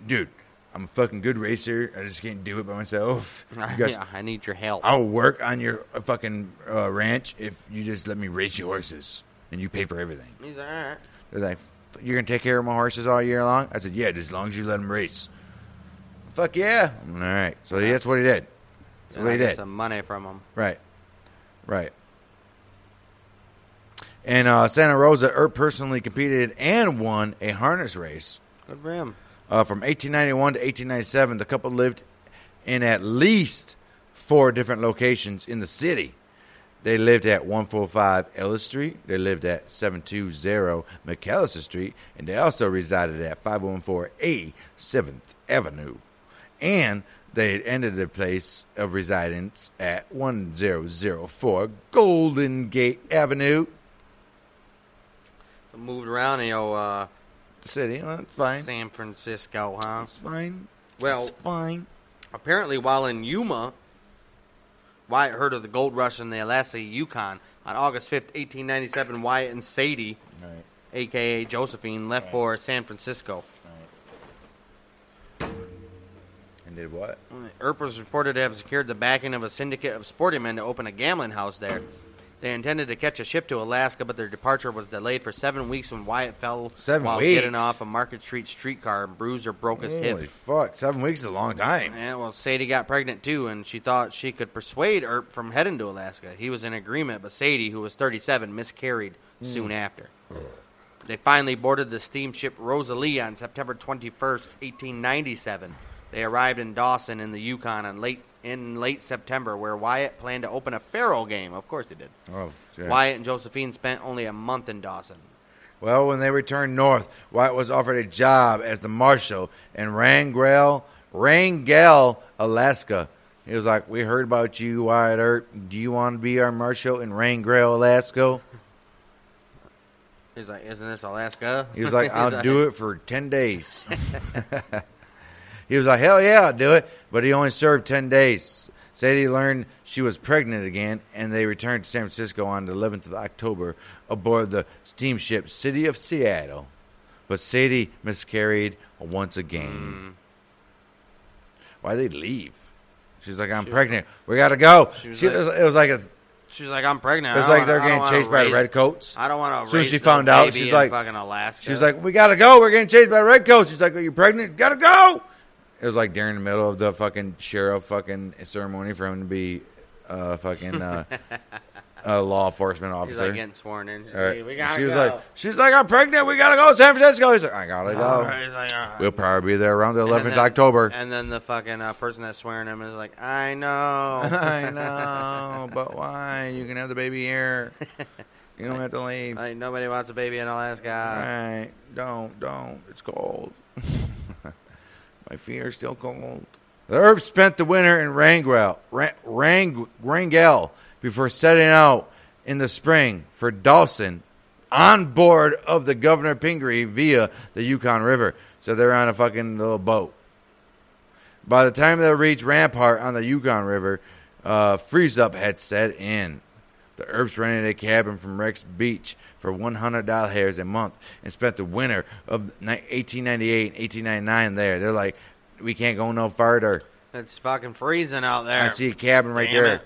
dude? I'm a fucking good racer. I just can't do it by myself. *laughs* Guys, yeah, I need your help. I'll work on your uh, fucking uh, ranch if you just let me race your horses and you pay for everything." He's like, all right. They're like, "You're gonna take care of my horses all year long?" I said, "Yeah, just as long as you let them race." Fuck yeah! All right. So that's what he did. That's what he did. some money from him. Right. Right. And uh, Santa Rosa, Earp personally competed and won a harness race. Good for him. Uh, from 1891 to 1897, the couple lived in at least four different locations in the city. They lived at 145 Ellis Street, they lived at 720 McAllister Street, and they also resided at 514A 7th Avenue. And they had ended their place of residence at 1004 Golden Gate Avenue. Moved around, you know, uh, City, well, that's fine. San Francisco, huh? It's fine. Well, It's fine. apparently while in Yuma, Wyatt heard of the gold rush in the Alaska Yukon. On August 5th, 1897, Wyatt and Sadie, Right. a.k.a. Josephine, left for San Francisco. And did what? Earp was reported to have secured the backing of a syndicate of sporting men to open a gambling house there. They intended to catch a ship to Alaska, but their departure was delayed for seven weeks when Wyatt fell Seven while weeks? getting off a Market Street streetcar and bruised or broke his Holy hip. fuck! Seven weeks is a long time. Yeah, well, Sadie got pregnant too, and she thought she could persuade Earp from heading to Alaska. He was in agreement, but Sadie, who was 37, miscarried hmm. soon after. They finally boarded the steamship Rosalie on September 21st, 1897. They arrived in Dawson in the Yukon in late in late September, where Wyatt planned to open a faro game. Of course, he did. Oh. Wyatt and Josephine spent only a month in Dawson. Well, when they returned north, Wyatt was offered a job as the marshal in Wrangell, Wrangell, Alaska. He was like, "We heard about you, Wyatt Earp. Do you want to be our marshal in Wrangell, Alaska?" He's like, "Isn't this Alaska?" He was like, *laughs* "I'll do it for ten days." *laughs* *laughs* he was like, "Hell yeah, I'll do it," but he only served ten days. Sadie learned she was pregnant again, and they returned to San Francisco on the 11th of October aboard the steamship City of Seattle. But Sadie miscarried once again. Mm. Why they leave? She's like, "I'm pregnant. We gotta go." She was She like- was- it was like a, She's like, "I'm pregnant." it was like they're wanna- I don't getting chased by redcoats. I don't want to. As soon as she found out, she's like- fucking Alaska. She's like, "We gotta go. We're getting chased by redcoats." She's like, "Are you pregnant? Gotta go." It was like during the middle of the fucking sheriff fucking ceremony for him to be uh, fucking uh, *laughs* a law enforcement She's officer. like getting sworn in. She's All right. like, we gotta she was go. like, she's like, "I'm pregnant. We gotta go to San Francisco." He's like, "I gotta go." All right, he's like, all right. We'll probably be there around the And 11th then- October. And then the fucking uh, person that's swearing him is like, I know. *laughs* I *laughs* know, but why? You can have the baby here. You don't have to leave. like nobody wants a baby in Alaska. Right. Don't, don't. It's cold. My feet are still cold. The Earps spent the winter in Wrangell, Rang, Wrangell before setting out in the spring for Dawson on board of the Governor Pingree via the Yukon River. So they're on a fucking little boat. By the time they reached Rampart on the Yukon River, uh, freeze up had set in. The Earps rented a cabin from Rex Beach for $100 a month and spent the winter of ni- 1898 and 1899 there. They're like, we can't go no further. It's fucking freezing out there. I see a cabin right Damn there. it.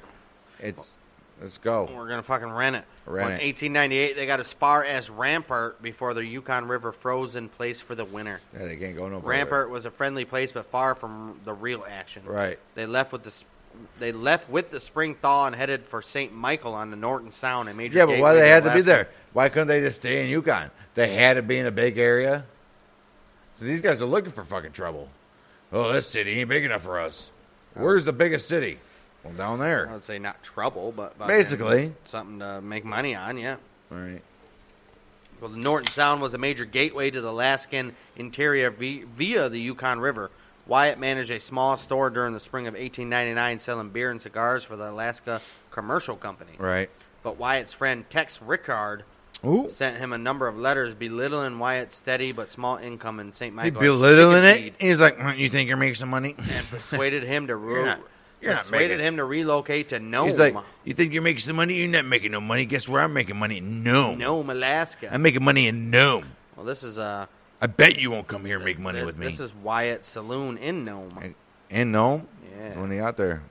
It's let's go. We're gonna fucking rent it. Rent Well, in 1898, they got as far as Rampart before the Yukon River froze in place for the winter. Yeah, they can't go no farther. Rampart was a friendly place, but far from the real action. Right. They left with the they left with the spring thaw and headed for St. Michael on the Norton Sound, a major. Yeah, but why they had to be there? Why couldn't they just stay in Yukon? They had to be in a big area. So these guys are looking for fucking trouble. Oh, this city ain't big enough for us. Where's the biggest city? Well, down there. I would say not trouble, but fucking Basically. something to make money on. Yeah. All right. Well, the Norton Sound was a major gateway to the Alaskan interior via the Yukon River. Wyatt managed a small store during the spring of 1899 selling beer and cigars for the Alaska Commercial Company. Right. But Wyatt's friend Tex Rickard Ooh. sent him a number of letters belittling Wyatt's steady but small income in St. He belittling it. He's like, "Hmm, you think you're making some money? and *laughs* persuaded him to You're you're not persuaded him to relocate to Nome, He's like, you think you're making some money? You're not making no money. Guess where I'm making money? In Nome. Nome, Alaska. I'm making money in Nome. well, this is uh, I bet you won't come here and make money th- with me. This is Wyatt's Saloon in Nome. in Nome? Yeah. When he got there.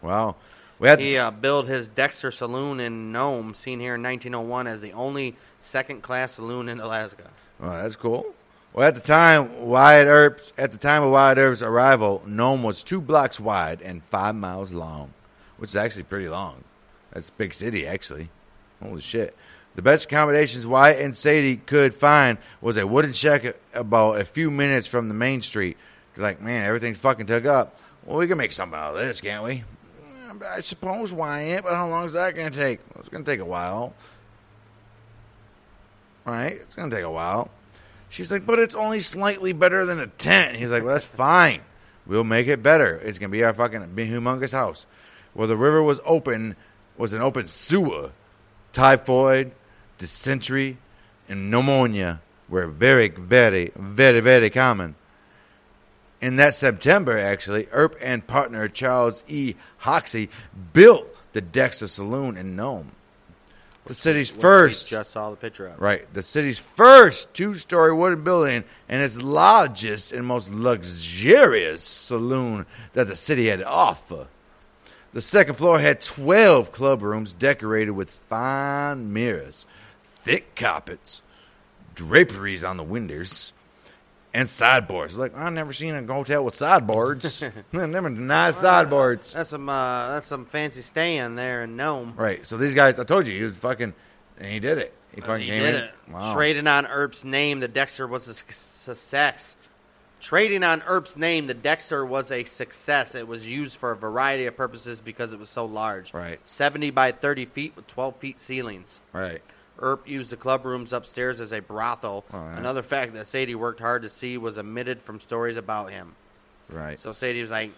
Wow. We had He uh, built his Dexter Saloon in Nome, seen here in 1901 as the only second-class saloon in Alaska. Well, that's cool. Well, at the time, Wyatt Earp's at the time of Wyatt Earp's arrival, Nome was two blocks wide and five miles long, which is actually pretty long. That's a big city, actually. Holy shit! The best accommodations Wyatt and Sadie could find was a wooden shack about a few minutes from the main street. They're like, man, everything's fucking took up. Well, we can make something out of this, can't we? Mm, I suppose Wyatt, but how long is that going to take? Well, it's going to take a while. Right, it's going to take a while. She's like, but it's only slightly better than a tent. He's like, well, that's fine. We'll make it better. It's gonna be our fucking humongous house. Well, the river was open, was an open sewer. Typhoid, dysentery, and pneumonia were very, very, very, very common. In that September, actually, Earp and partner Charles E. Hoxie built the Dexter Saloon in Nome. The city's first just saw the picture of. Right. The city's first two story wooden building and its largest and most luxurious saloon that the city had to offer. The second floor had 12 club rooms decorated with fine mirrors, thick carpets, draperies on the windows, and sideboards. Like, I've never seen a hotel with sideboards. *laughs* Never denied sideboards. That's some uh, that's some fancy stand there in Nome. Right. So these guys, I told you, he was fucking, and he did it. He fucking He came did in. it. Wow. Trading on Earp's name, the Dexter was a success. Trading on Earp's name, the Dexter was a success. It was used for a variety of purposes because it was so large. Right. 70 by 30 feet with 12 feet ceilings. Right. Earp used the club rooms upstairs as a brothel. Oh, yeah. Another fact that Sadie worked hard to see was omitted from stories about him. Right. So Sadie was like,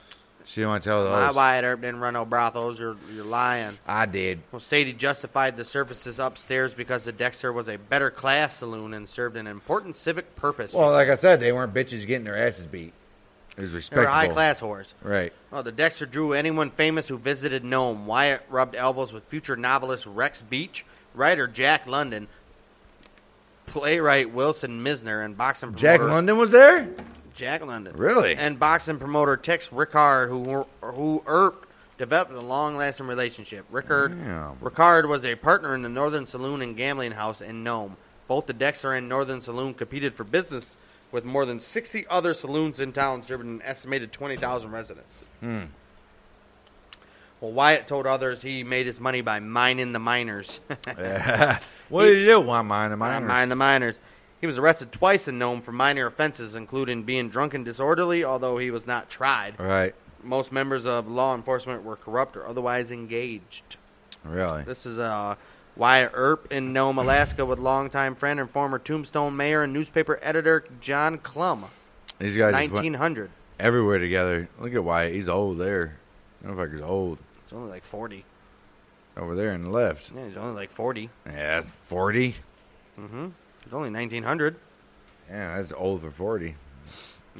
She didn't want to tell those. "My. Wyatt Earp didn't run no brothels. You're you're lying." I did. Well, Sadie justified the services upstairs because the Dexter was a better class saloon and served an important civic purpose. Well, like I said, they weren't bitches getting their asses beat. It was they were respectable. high class whores. Right. Well, the Dexter drew anyone famous who visited Nome. Wyatt rubbed elbows with future novelist Rex Beach, writer Jack London, playwright Wilson Mizner, and boxing Jack London was there? Jack London. Really? And boxing promoter Tex Rickard, who who Earp developed a long-lasting relationship. Rickard Damn. Rickard was a partner in the Northern Saloon and Gambling House in Nome. Both the Dexter and Northern Saloon competed for business with more than 60 other saloons in town, serving an estimated 20,000 residents. Hmm. Well, Wyatt told others he made his money by mining the miners. *laughs* *laughs* what did you do? Why mine the miners? Mine the miners. He was arrested twice in Nome for minor offenses, including being drunk and disorderly, although he was not tried. Right. Most members of law enforcement were corrupt or otherwise engaged. Really? This is uh, Wyatt Earp in Nome, Alaska, with longtime friend and former Tombstone mayor and newspaper editor John Clum. These guys just went 1900. everywhere together. Look at Wyatt. He's old there. Motherfucker's old. It's only like 40. Over there in the left. Yeah, he's only like 40. Yeah, that's 40. Mm-hmm. It's only 1900. Yeah, that's old for 40.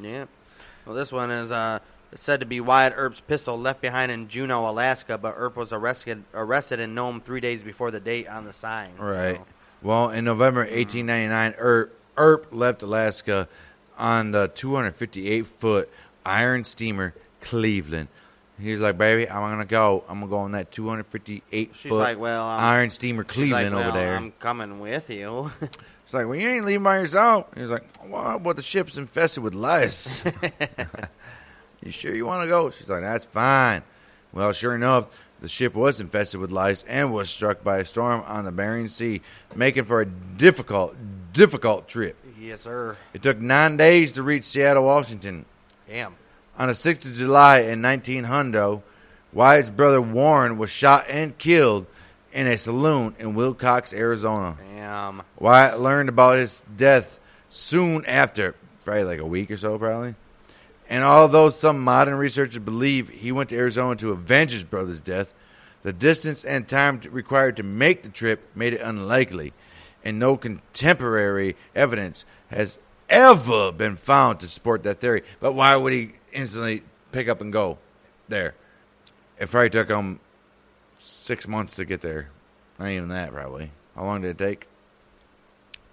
Yeah. Well, this one is uh, said to be Wyatt Earp's pistol left behind in Juneau, Alaska, but Earp was arrested arrested in Nome three days before the date on the sign. Right. So, Well, in November 1899, Earp, Earp left Alaska on the 258 foot iron steamer Cleveland. He's like, baby, I'm gonna go. I'm gonna go on that 258 She's foot like, well, I'm- iron steamer she's like, Cleveland well, over there. I'm coming with you. *laughs* It's like, well, you ain't leaving by yourself. He's like, well, but the ship's infested with lice. *laughs* you sure you want to go? She's like, that's fine. Well, sure enough, the ship was infested with lice and was struck by a storm on the Bering Sea, making for a difficult, difficult trip. yes, sir. It took nine days to reach Seattle, Washington. Damn. On the 6th of July in 1900, Wyatt's brother Warren was shot and killed in a saloon in Willcox, Arizona. Damn. Wyatt learned about his death soon after, probably like a week or so, probably. And although some modern researchers believe he went to Arizona to avenge his brother's death, the distance and time required to make the trip made it unlikely, and no contemporary evidence has ever been found to support that theory. But why would he instantly pick up and go there? It probably took him six months to get there. Not even that, probably. How long did it take?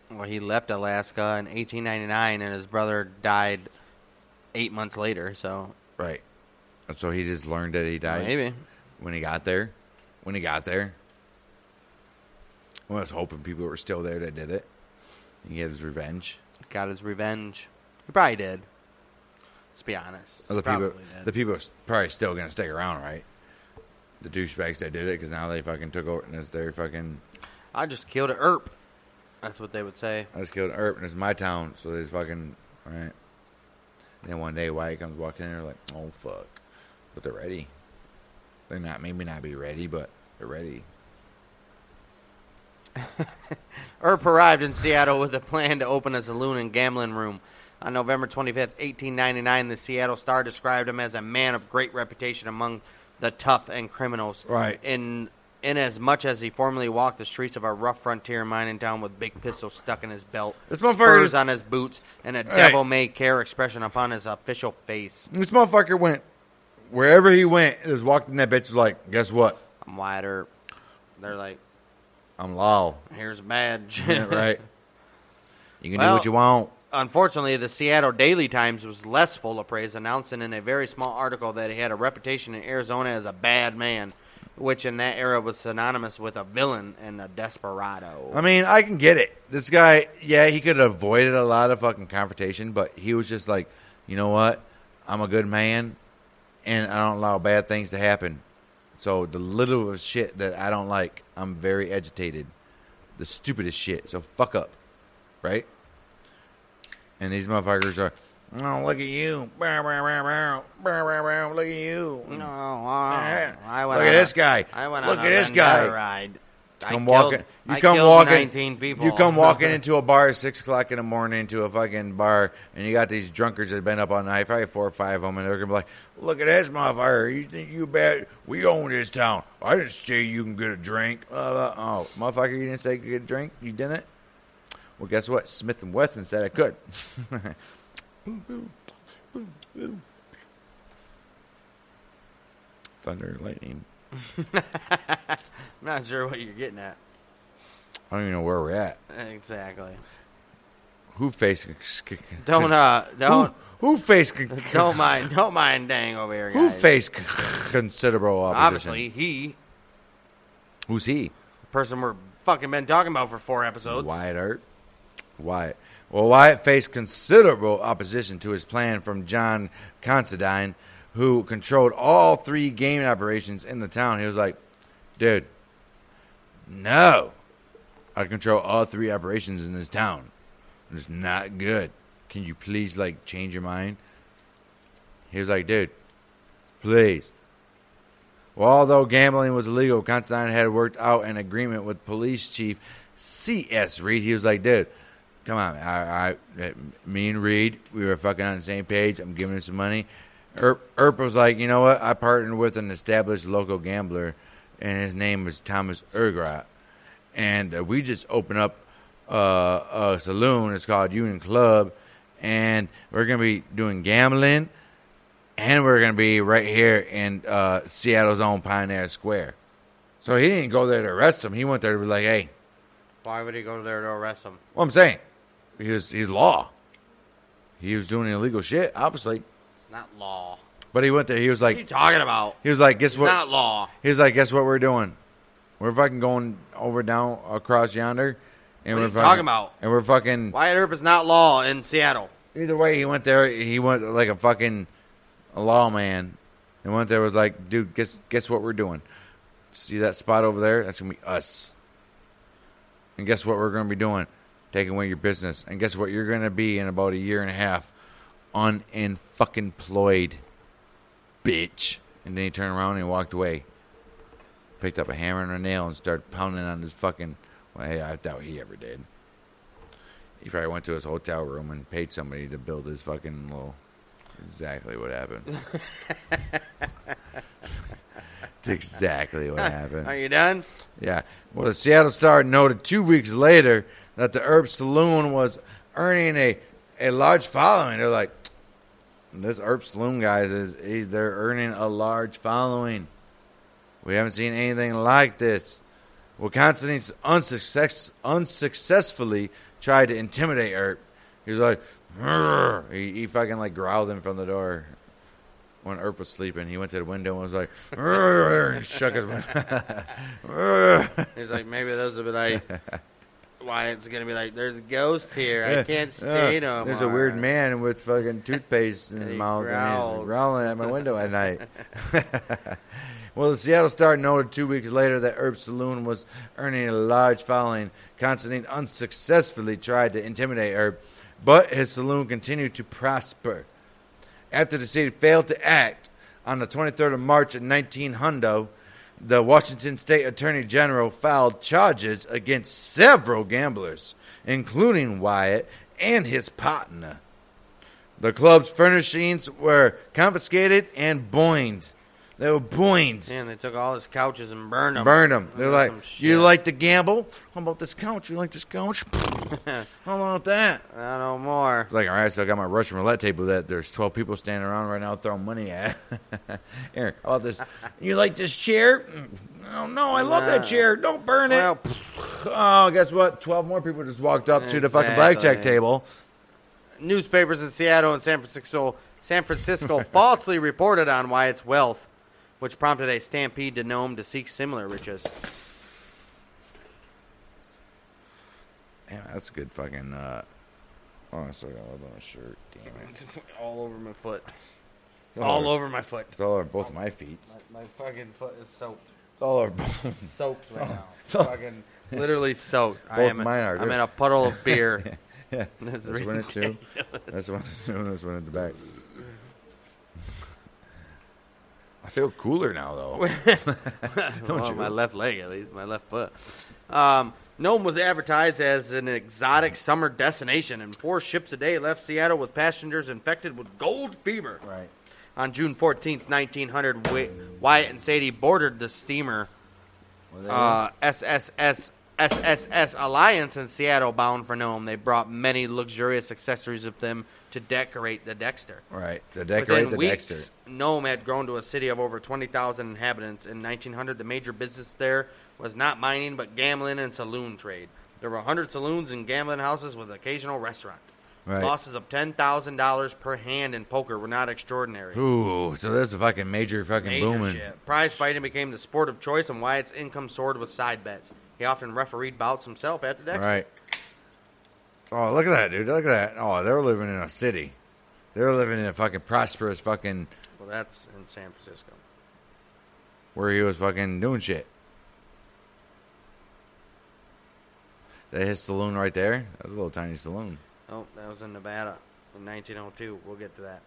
Well, he left Alaska in 1899, and his brother died eight months later. So Right. And So he just learned that he died maybe. when he got there. When he got there. I was hoping people were still there that did it. He get his revenge. got his revenge. He probably did. Let's be honest. Well, the Probably people, did. the people are probably still gonna stick around, right? The douchebags that did it, because now they fucking took over and it's their fucking. I just killed a Earp. That's what they would say. I just killed Earp, and it's my town, so they just fucking right. Then one day White comes walking in, they're like, "Oh fuck," but they're ready. They're not maybe not be ready, but they're ready. *laughs* Earp arrived in Seattle with a plan to open a saloon and gambling room. On November 25th, 1899, the Seattle Star described him as a man of great reputation among the tough and criminals. Right. In in as much as he formerly walked the streets of a rough frontier mining town with big pistols stuck in his belt, This motherfucker spurs is- on his boots, and a Right. devil-may-care expression upon his official face. This motherfucker went wherever he went. Just walked in that bitch was like, guess what? I'm wider. They're like, I'm Law. here's a badge. Right. *laughs* You can Well- do what you want. Unfortunately, the Seattle Daily Times was less full of praise, announcing in a very small article that he had a reputation in Arizona as a bad man, which in that era was synonymous with a villain and a desperado. I mean, I can get it. This guy, yeah, he could have avoided a lot of fucking confrontation, but he was just like, you know what? I'm a good man, and I don't allow bad things to happen. So the little shit that I don't like, I'm very agitated. The stupidest shit. So fuck up, right? And these motherfuckers are, oh, look at you, Bow, bow, bow, bow. Bow, bow, bow. look at you. no, oh, I went Look at a- this guy. I went Look at this guy. Ride. I killed-. You I come walking. 19 people. You come walking *laughs* into a bar at six o'clock in the morning to a fucking bar, and you got these drunkards that have been up all night, probably four or five of them, and they're gonna be like, "Look at this motherfucker! You think you bad? We own this town. I didn't say you can get a drink. Blah. Oh, motherfucker, you didn't say you could get a drink. You didn't. Well, guess what? Smith and Wesson said I could. *laughs* Thunder, lightning. I'm *laughs* not sure what you're getting at. I don't even know where we're at. Exactly. Who faced? Don't uh, don't Who, who faced? *laughs* don't mind, don't mind Dang over here, Who guys. faced considerable opposition? Obviously, he, Who's he? the person we're fucking been talking about for four episodes. Wyatt Earp. Wyatt. Well, Wyatt faced considerable opposition to his plan from John Considine, who controlled all three gaming operations in the town. He was like, dude, no. I control all three operations in this town. It's not good. Can you please, like, change your mind? He was like, dude, please. Well, although gambling was illegal, Constantine had worked out an agreement with police chief C.S. Reed. He was like, dude, come on. I, I, me and Reed, we were fucking on the same page. I'm giving him some money. Erp, Earp was like, you know what? I partnered with an established local gambler, and his name was Thomas Urquhart. And uh, we just opened up uh, a saloon. It's called Union Club. And we're going to be doing gambling. and we're gonna be right here in uh, Seattle's own Pioneer Square. So he didn't go there to arrest him. He went there to be like, hey, Why would he go there to arrest him? what I'm saying, he was he's law. He was doing illegal shit, obviously. It's not law. But he went there. He was What are you like, talking about? he was like, guess It's what? not law. He was like, guess what we're doing? We're fucking going over down across yonder, and What are we're you fucking, talking about? And we're fucking. Wyatt Earp is not law in Seattle. Either way, he went there. He went like a fucking a lawman, and went there was like, dude, guess guess what we're doing? See that spot over there? That's gonna be us. And guess what we're gonna be doing? Taking away your business. And guess what? You're gonna be in about a year and a half, un-fucking-ployed, bitch. And then he turned around and walked away. Picked up a hammer and a nail and started pounding on his fucking. Well, hey, I doubt he ever did. He probably went to his hotel room and paid somebody to build his fucking little. Exactly what happened. *laughs* It's exactly what happened. Are you done? Yeah. Well, the Seattle Star noted two weeks later that the Earp Saloon was earning a, a large following. They're like, this Earp Saloon guys is he's they're earning a large following. We haven't seen anything like this. Constantine unsuccess, unsuccessfully tried to intimidate Earp. He's like, he, he fucking like growled him from the door when Earp was sleeping. He went to the window and was like, and shook his *laughs* Rrr. He's like, maybe those will be like, Wyatt's gonna be like, there's a ghost here. I can't stay no There's a weird man with fucking toothpaste in *laughs* his mouth and he's growling at my window at night. *laughs* well, the Seattle Star noted two weeks later that Earp Saloon was earning a large following. Constantine unsuccessfully tried to intimidate Earp, but his saloon continued to prosper. After the city failed to act on the 23rd of March of 1900, the Washington State Attorney General filed charges against several gamblers, including Wyatt and his partner. The club's furnishings were confiscated and boined. They were boined. Man, they took all his couches and burned them. Burned them. They're like, you like to gamble? How about this couch? You like this couch? *laughs* How about that? *laughs* I know more. Like, all right, so I got my Russian roulette table that there's 12 people standing around right now throwing money at. *laughs* Here, how about this? You like this chair? Oh, no, I love that chair. Don't burn it. Well, oh, guess what? 12 more people just walked up to the fucking blackjack table. newspapers in Seattle and San Francisco, San Francisco falsely reported on Wyatt's wealth, which prompted a stampede to Nome to seek similar riches. Damn, that's a good fucking. Uh, oh, I still got a little my shirt. Damn it. *laughs* all over my foot. It's All over, over my foot. It's all over both of my feet. My, my fucking foot is soaked. It's all over both. *laughs* Soaked right now. So- fucking literally soaked. I Both am, mine are, I'm in a puddle of beer. *laughs* yeah. That's That's one it too. That's one. That's one at the back. I feel cooler now, though. *laughs* Don't well, you? my left leg, at least, my left foot. Um, Nome was advertised as an exotic summer destination, and four ships a day left Seattle with passengers infected with gold fever. Right. On June 14th, 1900, Wy- Wyatt and Sadie boarded the steamer Well, they- uh, SSS SSS Alliance in Seattle, bound for Nome. They brought many luxurious accessories with them to decorate the Dexter. right. The decorate the weeks, Dexter. Nome had grown to a city of over 20,000 inhabitants. In 1900, the major business there was not mining, but gambling and saloon trade. There were 100 saloons and gambling houses with occasional restaurant. Right. Losses of $10,000 per hand in poker were not extraordinary. Ooh, so there's a fucking major fucking Major booming. shit. Prize fighting became the sport of choice, and Wyatt's income soared with side bets. He often refereed bouts himself at the Dexter. Right. Oh, look at that, dude. Look at that. Oh, they're living in a city. They're living in a fucking prosperous fucking Well, that's in San Francisco. where he was fucking doing shit. That his saloon right there. That was a little tiny saloon. Oh, that was in Nevada in 1902. We'll get to that.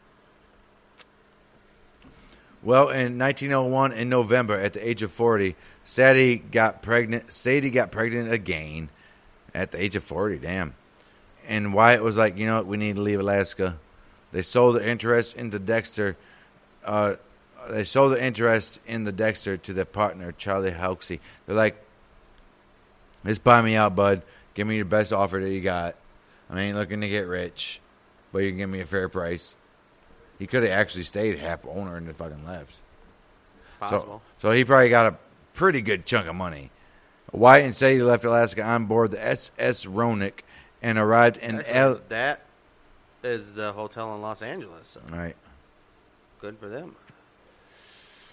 Well, in 1901, in November, at the age of 40, Sadie got pregnant. Sadie got pregnant again at the age of 40. Damn. And Wyatt was like, you know what? We need to leave Alaska. They sold their interest in the Dexter. Uh, they sold their interest in the Dexter to their partner Charlie Hoxie. They're like, "Just buy me out, bud. Give me the best offer that you got. I ain't looking to get rich, but you can give me a fair price." He could have actually stayed half owner and then fucking left. Possible. So, so he probably got a pretty good chunk of money. Wyatt said he left Alaska on board the SS Roanoke and arrived in Actually, L. that is the hotel in Los Angeles. So Right. good for them.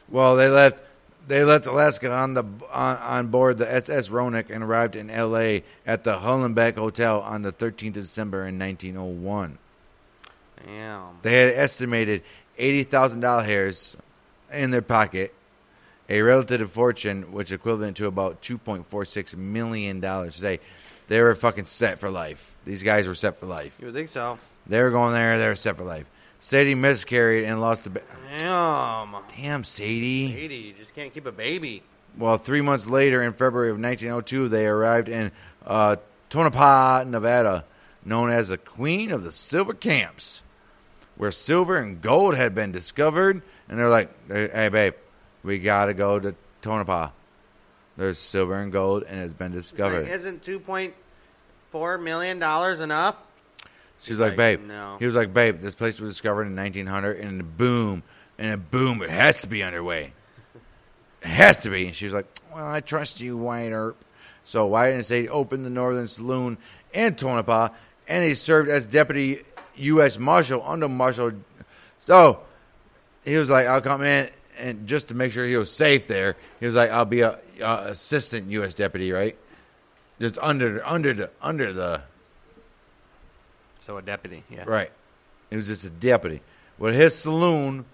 Well, they left. They left Alaska on the on, on board the SS Roanoke and arrived in L.A. at the Hollenbeck Hotel on the 13th of December in 1901. Damn. They had estimated eighty thousand dollars hairs in their pocket, a relative fortune which equivalent to about two point four six million dollars today. They were fucking set for life. These guys were set for life. You would think so? They were going there. They were set for life. Sadie miscarried and lost the. Ba- Damn. Damn, Sadie. Eighty. You just can't keep a baby. Well, three months later, in February of 1902, they arrived in uh, Tonopah, Nevada, known as the Queen of the Silver Camps, where silver and gold had been discovered. And they're like, "Hey, babe, we gotta go to Tonopah. There's silver and gold, and it's been discovered." Like, isn't two point four million dollars enough? She's like, like, babe. no. He was like, babe, this place was discovered in 1900, and boom, and a boom, it has to be underway. It has to be. And she was like, well, I trust you, Wyatt Earp. So Wyatt and Sadie opened the Northern Saloon in Tonopah, and he served as deputy U.S. Marshal under Marshal. So he was like, I'll come in, and just to make sure he was safe there, he was like, I'll be a, a assistant U.S. deputy, right? Just under under the under the So a deputy. Yeah. Right. He was just a deputy. Well, his saloon,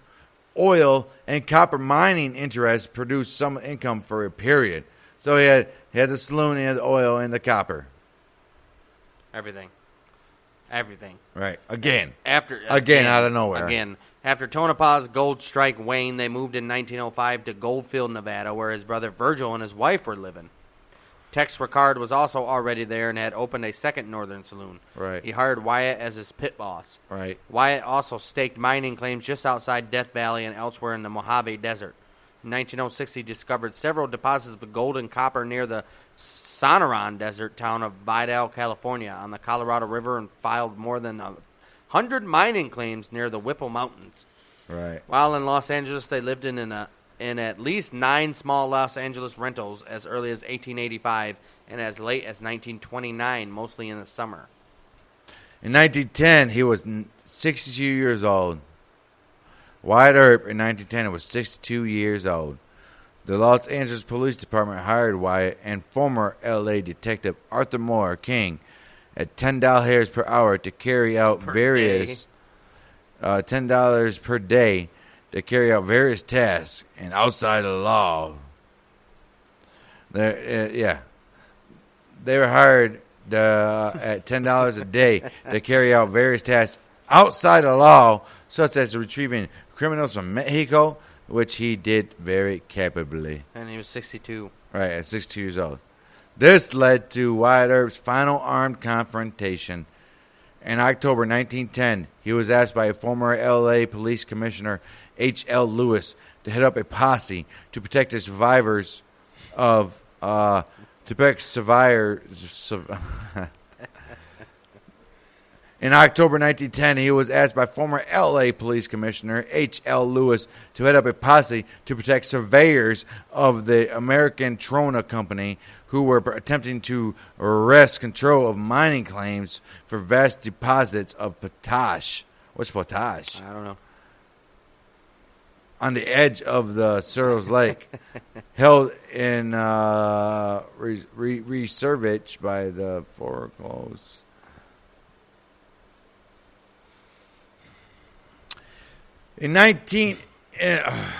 oil, and copper mining interests produced some income for a period. So he had, he had the saloon, he had the oil, and the copper. Everything. Everything. Right. Again. After uh, Again, out of nowhere. Again, after Tonopah's gold strike waned, they moved in 1905 to Goldfield, Nevada, where his brother Virgil and his wife were living. Tex Rickard was also already there and had opened a second northern saloon. Right. He hired Wyatt as his pit boss. Right. Wyatt also staked mining claims just outside Death Valley and elsewhere in the Mojave Desert. In 1906, he discovered several deposits of gold and copper near the Sonoran Desert town of Vidal, California, on the Colorado River, and filed more than a hundred mining claims near the Whipple Mountains. Right. While in Los Angeles, they lived in an, uh, in at least nine small Los Angeles rentals as early as 1885 and as late as 1929, mostly in the summer. In 1910, he was 62 years old. Wyatt Earp in 1910 was 62 years old. The Los Angeles Police Department hired Wyatt and former LA detective Arthur Moore King at $10 per hour to carry out Per various uh, $10 per day to carry out various tasks and outside of the law. They, uh, yeah, they were hired uh, at ten dollars a day to carry out various tasks outside of law, such as retrieving criminals from Mexico, which he did very capably. And he was 62. Right at 62 years old. This led to Wyatt Earp's final armed confrontation. In October 1910, he was asked by former LA Police Commissioner H.L. Lewis to head up a posse to protect the survivors of uh, to protect survivors. Sur- *laughs* In October 1910, he was asked by former LA Police Commissioner H.L. Lewis to head up a posse to protect surveyors of the American Trona Company who were attempting to wrest control of mining claims for vast deposits of potash. What's potash? I don't know. On the edge of the Searles Lake, *laughs* held in uh, re- re- reservage by the foreclosed. In 19 uh,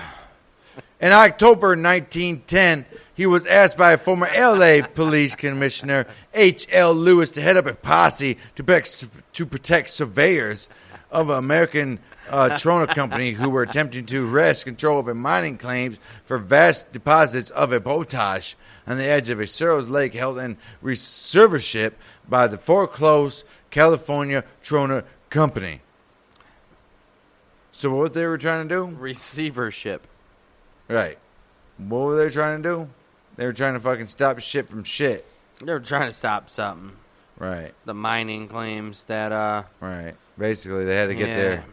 *sighs* in October 1910, he was asked by a former LA police commissioner H.L. Lewis to head up a posse to protect, to protect surveyors of American uh, Trona Company who were attempting to wrest control of a mining claims for vast deposits of a potash on the edge of a Searles Lake held in receivership by the foreclosed California Trona Company. So what they were trying to do? Receivership. Right. What were they trying to do? They were trying to fucking stop shit from shit. They were trying to stop something. Right. The mining claims that, uh, Right. Basically, they had to get yeah. their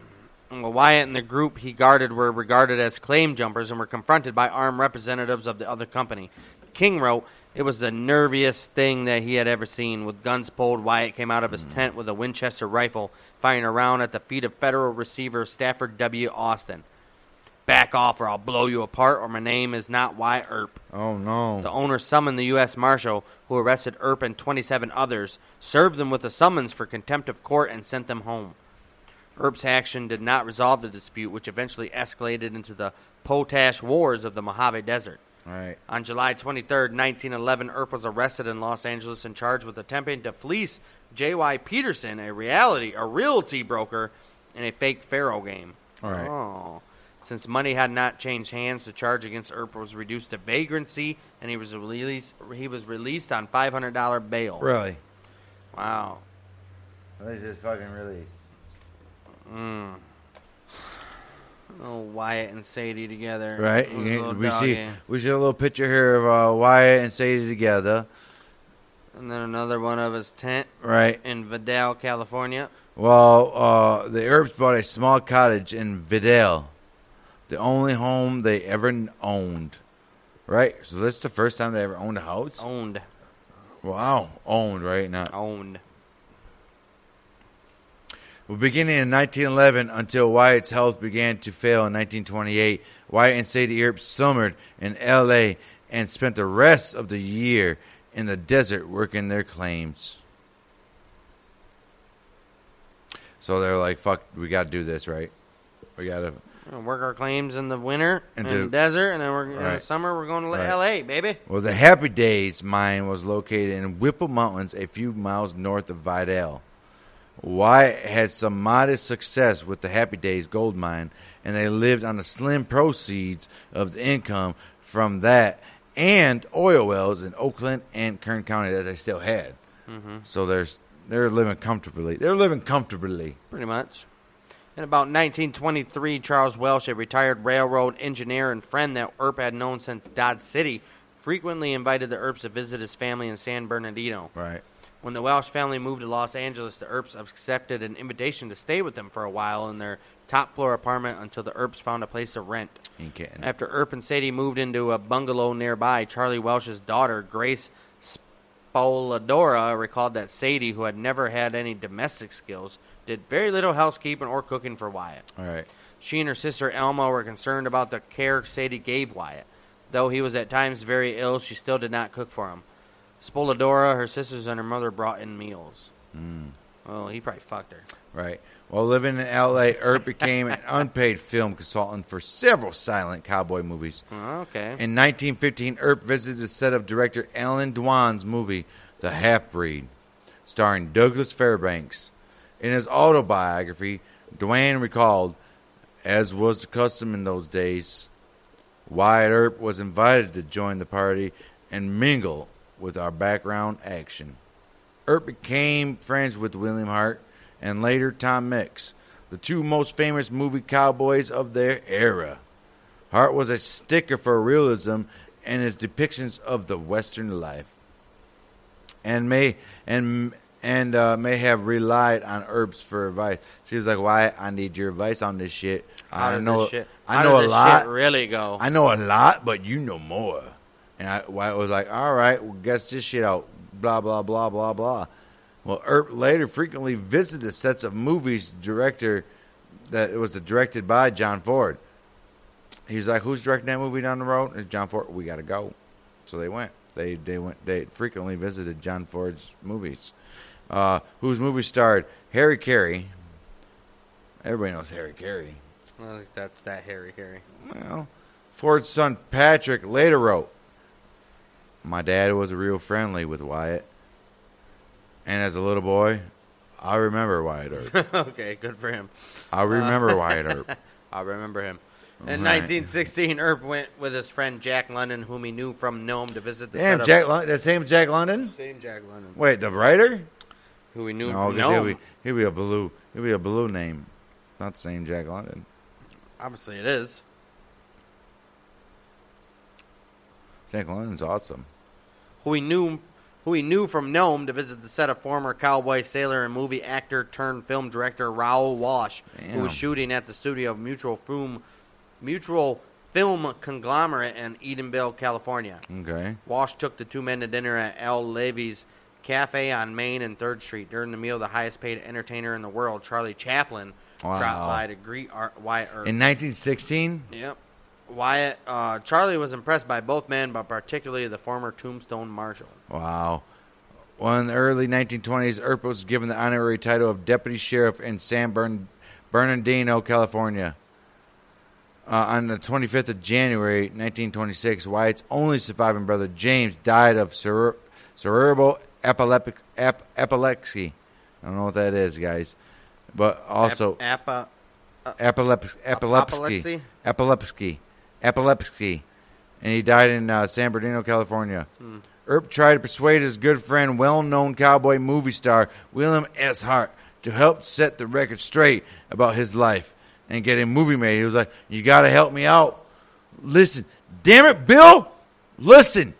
Well, Wyatt and the group he guarded were regarded as claim jumpers and were confronted by armed representatives of the other company. King wrote, It was the nerviest thing that he had ever seen. With guns pulled, Wyatt came out of his tent with a Winchester rifle, firing a round at the feet of federal receiver Stafford W. Austin. Back off or I'll blow you apart, or my name is not Y. Earp. Oh no. The owner summoned the U.S. Marshal, who arrested Earp and 27 others, served them with a summons for contempt of court, and sent them home. Earp's action did not resolve the dispute, which eventually escalated into the Potash Wars of the Mojave Desert. Right. On July 23, 1911, Earp was arrested in Los Angeles and charged with attempting to fleece J.Y. Peterson, a reality, a realty broker, in a fake faro game. All right. Oh. Since money had not changed hands, the charge against Earp was reduced to vagrancy, and he was released. He was released on five hundred dollar bail. Really? Wow. They just fucking release. Mm. Oh, Wyatt and Sadie together. Right. Those You- we see we see a little picture here of uh, Wyatt and Sadie together. And then another one of his tent Right. in Vidal, California. Well, uh, the Earps bought a small cottage in Vidal, the only home they ever owned. Right. So that's the first time they ever owned a house. Owned. Wow. Owned. Right. Not. Owned. Well, beginning in 1911 until Wyatt's health began to fail in 1928, Wyatt and Sadie Earp summered in L.A. and spent the rest of the year in the desert working their claims. So they're like, "Fuck, we got to do this, right? We got to." Work our claims in the winter And in the desert, and then we're in the Right. summer we're going to Right. L.A. Baby. Well, the Happy Days mine was located in Whipple Mountains, a few miles north of Vidal. Wyatt had some modest success with the Happy Days gold mine, and they lived on the slim proceeds of the income from that and oil wells in Oakland and Kern County that they still had. Mm-hmm. So there's they're living comfortably. They're living comfortably. Pretty much. In about 1923, Charles Welsh, a retired railroad engineer and friend that Earp had known since Dodge City, frequently invited the Earps to visit his family in San Bernardino. Right. When the Welsh family moved to Los Angeles, the Earps accepted an invitation to stay with them for a while in their top floor apartment until the Earps found a place to rent. After Earp and Sadie moved into a bungalow nearby, Charlie Welsh's daughter, Grace Spoladora, recalled that Sadie, who had never had any domestic skills, did very little housekeeping or cooking for Wyatt. All right. She and her sister Elma were concerned about the care Sadie gave Wyatt. Though he was at times very ill, she still did not cook for him. Spoladora, her sisters, and her mother brought in meals. Mm. Well, he probably fucked her. Right. While living in L.A., Earp became an unpaid film consultant for several silent cowboy movies. Oh, okay. In 1915, Earp visited the set of director Allan Dwan's movie, The Half Breed, starring Douglas Fairbanks. In his autobiography, Dwan recalled, as was the custom in those days, Wyatt Earp was invited to join the party and mingle with our background action. Earp became friends with William Hart and later Tom Mix, the two most famous movie cowboys of their era. Hart was a sticker for realism and his depictions of the Western life, and may and and uh, may have relied on Earps for advice. She was like, "Why? I need your advice on this shit. How I know, shit, I know a lot. Really go? I know a lot, but you know more." And I Wyatt was like, "All right, well, guess this shit out." Blah blah blah blah blah. Well, Earp later frequently visited sets of movies director that it was directed by John Ford. He's like, "Who's directing that movie down the road?" It's John Ford. We got to go. So they went. They they went. They frequently visited John Ford's movies, uh, whose movie starred Harry Carey. Everybody knows Harry Carey. Think that's that Harry Carey. Well, Ford's son Patrick later wrote, "My dad was real friendly with Wyatt, and as a little boy, I remember Wyatt Earp. *laughs* okay, good for him. I uh, remember *laughs* Wyatt Earp. I remember him. In Right. 1916, Earp went with his friend Jack London, whom he knew from Nome, to visit the Damn, Jack. of, Lon- that same Jack London. same Jack London, Wait, the writer? who we knew No, from 'cause he'll be he'll be a blue he'll be a blue name, not the same Jack London. Obviously, it is. Jack London's awesome. Who he knew who he knew from Nome, to visit the set of former cowboy, sailor, and movie actor turned film director Raoul Walsh, who was shooting at the studio of Mutual Film, Mutual Film Conglomerate in Edendale, California. Okay. Walsh took the two men to dinner at Al Levy's Cafe on Main and Third Street. During the meal, the highest-paid entertainer in the world, Charlie Chaplin, Wow. dropped by to greet Art, Wyatt Earp. In 1916. Yep. Wyatt, uh, Charlie was impressed by both men, but particularly the former Tombstone Marshal. Wow. Well, in the early 1920s, Earp was given the honorary title of deputy sheriff in San Bern- Bernardino, California. Uh, on the 25th of January 1926, Wyatt's only surviving brother James died of cere- cerebral epileptic- ep- epilepsy. I don't know what that is, guys, but also Ap- Epilep- epilepsy. Apoplexy? Epilepsy. Epilepsy. And he died in uh, San Bernardino, California. Earp tried to persuade his good friend, well known cowboy movie star William S. Hart, to help set the record straight about his life and get a movie made. He was like, You got to help me out. Listen. Damn it, Bill. Listen.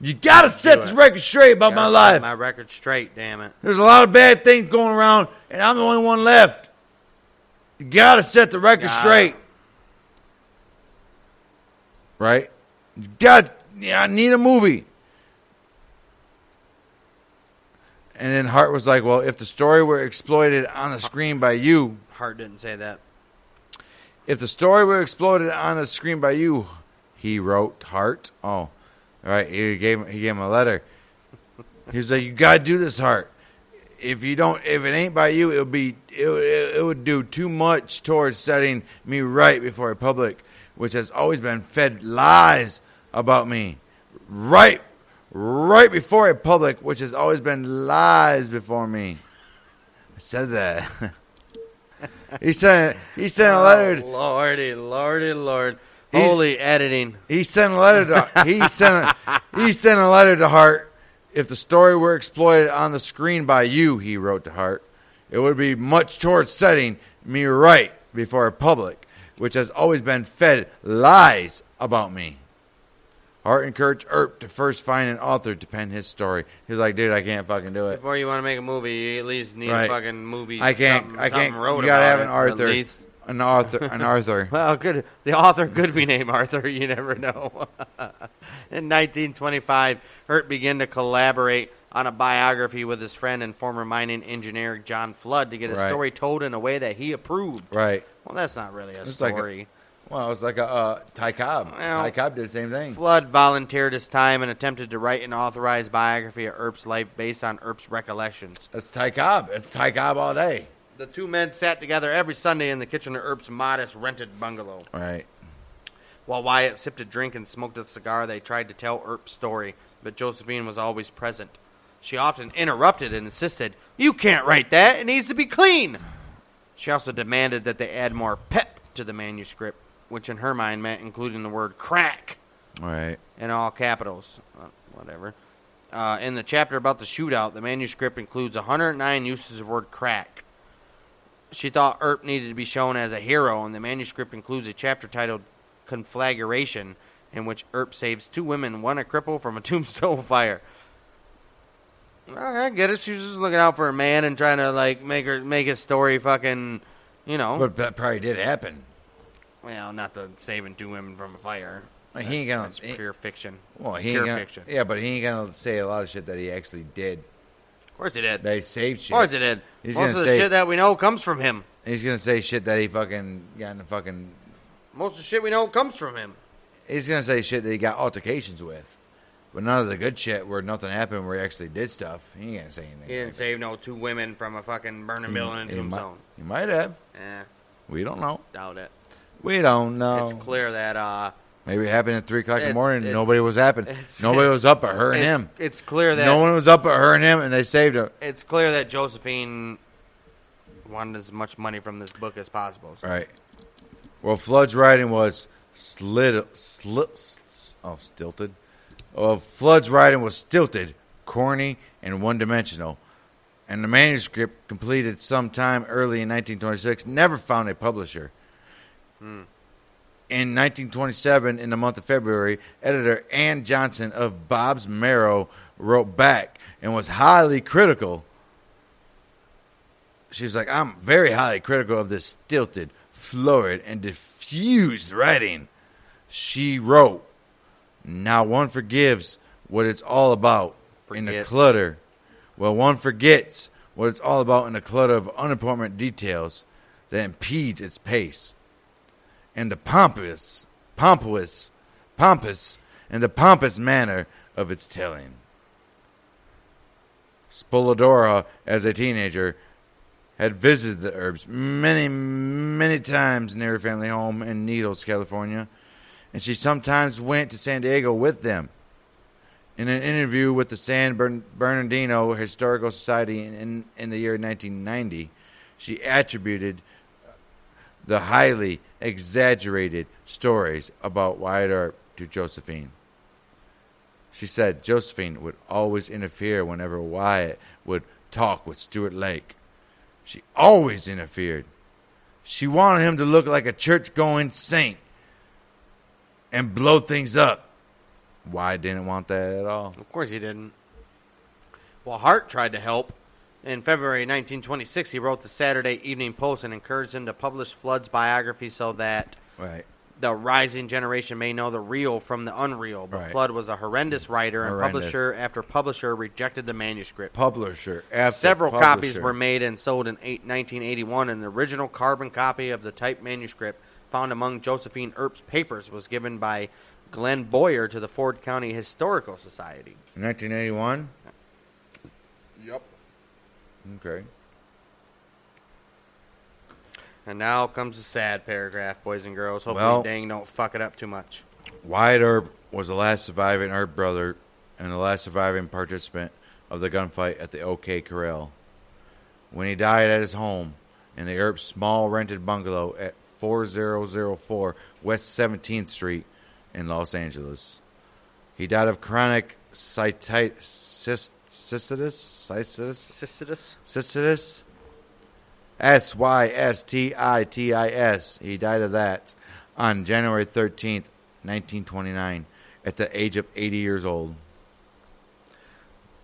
You got to set this record straight about my gotta life. set My record straight, damn it. There's a lot of bad things going around, and I'm the only one left. You gotta set the record Gotta. straight. Right? Got yeah, I need a movie. And then Hart was like, Well, if the story were exploited on the screen by you, Hart didn't say that. if the story were exploited on the screen by you, he wrote Hart. Oh, right. He gave him, he gave him a letter. He was like, "You gotta do this, Hart. If you don't, if it ain't by you, it'll be it, it, it would do too much towards setting me right before a public, which has always been fed lies about me, right, right before a public, which has always been lies before me." I said that. *laughs* he sent he sent a oh, letter. Oh, lordy, lordy, lord. Holy editing. He sent a letter to he sent a, he sent a letter to Hart. If the story were exploited on the screen by you, he wrote to Hart, it would be much towards setting me right before a public, which has always been fed lies about me. Hart encouraged Earp to first find an author to pen his story. He's like, dude, I can't fucking do it. Before you want to make a movie, you at least need Right. a fucking movie. I can't. something- I can't. something You gotta have an least. An Arthur. An *laughs* Arthur. Well, good. The author could be named Arthur. *laughs* You never know. *laughs* In 1925, Hurt began to collaborate on a biography with his friend and former mining engineer John Flood to get a Right. story told in a way that he approved. Right. Well, that's not really a It's like a- story. Well, it's like a uh, Ty Cobb. Well- Ty Cobb did the same thing. Flood volunteered his time and attempted to write an authorized biography of Earp's life based on Earp's recollections. That's Ty Cobb. It's Ty Cobb all day. The two men sat together every Sunday in the kitchen of Earp's modest rented bungalow. Right. While Wyatt sipped a drink and smoked a cigar, they tried to tell Earp's story, but Josephine was always present. She often interrupted and insisted, You can't write that, it needs to be clean. She also demanded that they add more pep to the manuscript, which in her mind meant including the word crack Right. in all capitals. Uh, whatever. Uh, in the chapter about the shootout, the manuscript includes 109 uses of the word crack. She thought Earp needed to be shown as a hero, and the manuscript includes a chapter titled Conflagration, in which Earp saves two women, one a cripple, from a *laughs* tombstone fire. I get it. She was just looking out for a man and trying to like make her make his story fucking, you know. But that probably did happen. well, not the saving two women from a fire. Like, he ain't gonna. That's he- pure fiction. well, he pure ain't gonna. fiction. Yeah, but he ain't gonna say a lot of shit that he actually did. Of course he did. They saved shit. Of course he did. He's Most of the say- shit that we know comes from him. He's gonna say shit that he fucking got in the fucking. Most of the shit we know comes from him. He's gonna say shit that he got altercations with, but none of the good shit where nothing happened where he actually did stuff. He ain't say anything. He didn't like save no two women from a fucking burning building in he, might, he might have. Yeah. We don't know. doubt it. We don't know. It's clear that uh, Maybe it happened at three o'clock in the morning. it's- Nobody was happening. Nobody was up but her and him. it's clear that No one was up but her and him, and they saved her. it's clear that Josephine wanted as much money from this book as possible. So Right. Well, Flood's writing was slid, sli, s- oh, stilted. Well, Flood's writing was stilted, corny, and one-dimensional. And the manuscript, completed sometime early in 1926, never found a publisher. Hmm. In 1927, in the month of February, editor Ann Johnson of Bobbs-Merrill wrote back and was highly critical. She's like, I'm very highly critical of this stilted, florid, and diffused writing. She wrote, Now one forgives what it's all about in the clutter. Well, one forgets what it's all about in the clutter of unimportant details that impedes its pace and the pompous, pompous, pompous, and the pompous manner of its telling. Spolodora, as a teenager, had visited the Earps many, many times near her family home in Needles, California, and she sometimes went to San Diego with them. In an interview with the San Bernardino Historical Society in, in, in the year 1990, she attributed the highly exaggerated stories about Wyatt Earp to Josephine. She said Josephine would always interfere whenever Wyatt would talk with Stuart Lake. She always interfered. She wanted him to look like a church going saint and blow things up. Why didn't want that at all. Of course he didn't. Well, Hart tried to help. In February 1926, he wrote the Saturday Evening Post and encouraged him to publish Flood's biography so that Right. the rising generation may know the real from the unreal. But Right. Flood was a horrendous writer, and publisher after publisher rejected the manuscript. Publisher. After Several copies were made and sold in eight, 1981, and the original carbon copy of the typed manuscript found among Josephine Earp's papers was given by Glenn Boyer to the Ford County Historical Society. 1981? Yep. Okay. And now comes the sad paragraph, boys and girls. Hopefully, Well- Dang don't fuck it up too much. Wyatt Earp was the last surviving Earp brother and the last surviving participant of the gunfight at the OK Corral. When he died at his home in the Earp small rented bungalow at 4004 West 17th Street in Los Angeles. He died of chronic cystitis, cystitis, cystitis, S Y S T I T I S. He died of that on January 13th, 1929, at the age of 80 years old.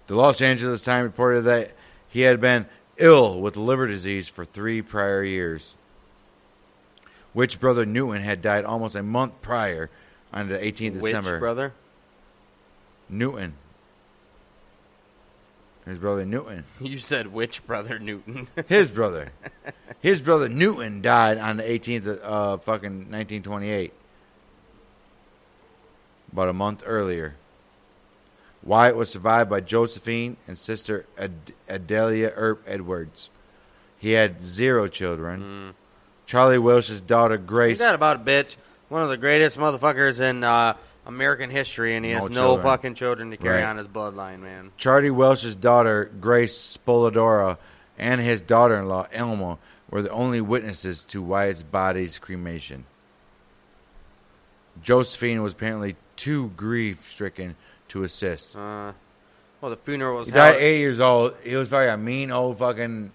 The Los Angeles Times reported that he had been ill with liver disease for three prior years. Which brother Newton had died almost a month prior on the 18th of Which December. brother? Newton. His brother Newton. *laughs* You said which brother, Newton? *laughs* His brother. His brother Newton died on the 18th of uh, fucking 1928. About a month earlier. Wyatt was survived by Josephine and sister Ad- Adelia Earp Edwards. He had zero children. Charlie Welsh's daughter Grace. He's that about a bitch. One of the greatest motherfuckers in uh, American history, and he has No children. fucking children to carry Right. on his bloodline, man. Charlie Welsh's daughter, Grace Spoladora, and his daughter in law, Elma, were the only witnesses to Wyatt's body's cremation. Josephine was apparently too grief stricken to assist. Uh, well, the funeral was He died eight years old. He was very a mean old fucking.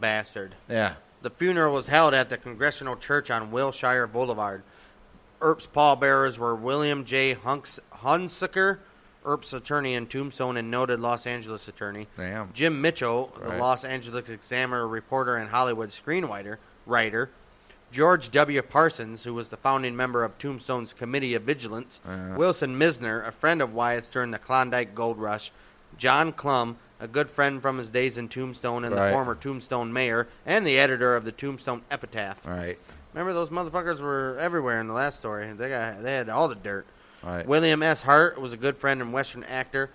Bastard. Yeah. The funeral was held at the Congressional Church on Wilshire Boulevard. Earp's pallbearers were William J. Hunks- Hunsaker, Earp's attorney in Tombstone and noted Los Angeles attorney. Damn. Jim Mitchell, the Los Angeles Examiner reporter and Hollywood screenwriter, writer. George W. Parsons, who was the founding member of Tombstone's Committee of Vigilance. Uh. Wilson Mizner, a friend of Wyatt's during the Klondike Gold Rush. John Clum, a good friend from his days in Tombstone and Right. the former Tombstone mayor, and the editor of the Tombstone Epitaph. Right. Remember those motherfuckers were everywhere in the last story. They got they had all the dirt. Right. William S. Hart was a good friend and Western actor,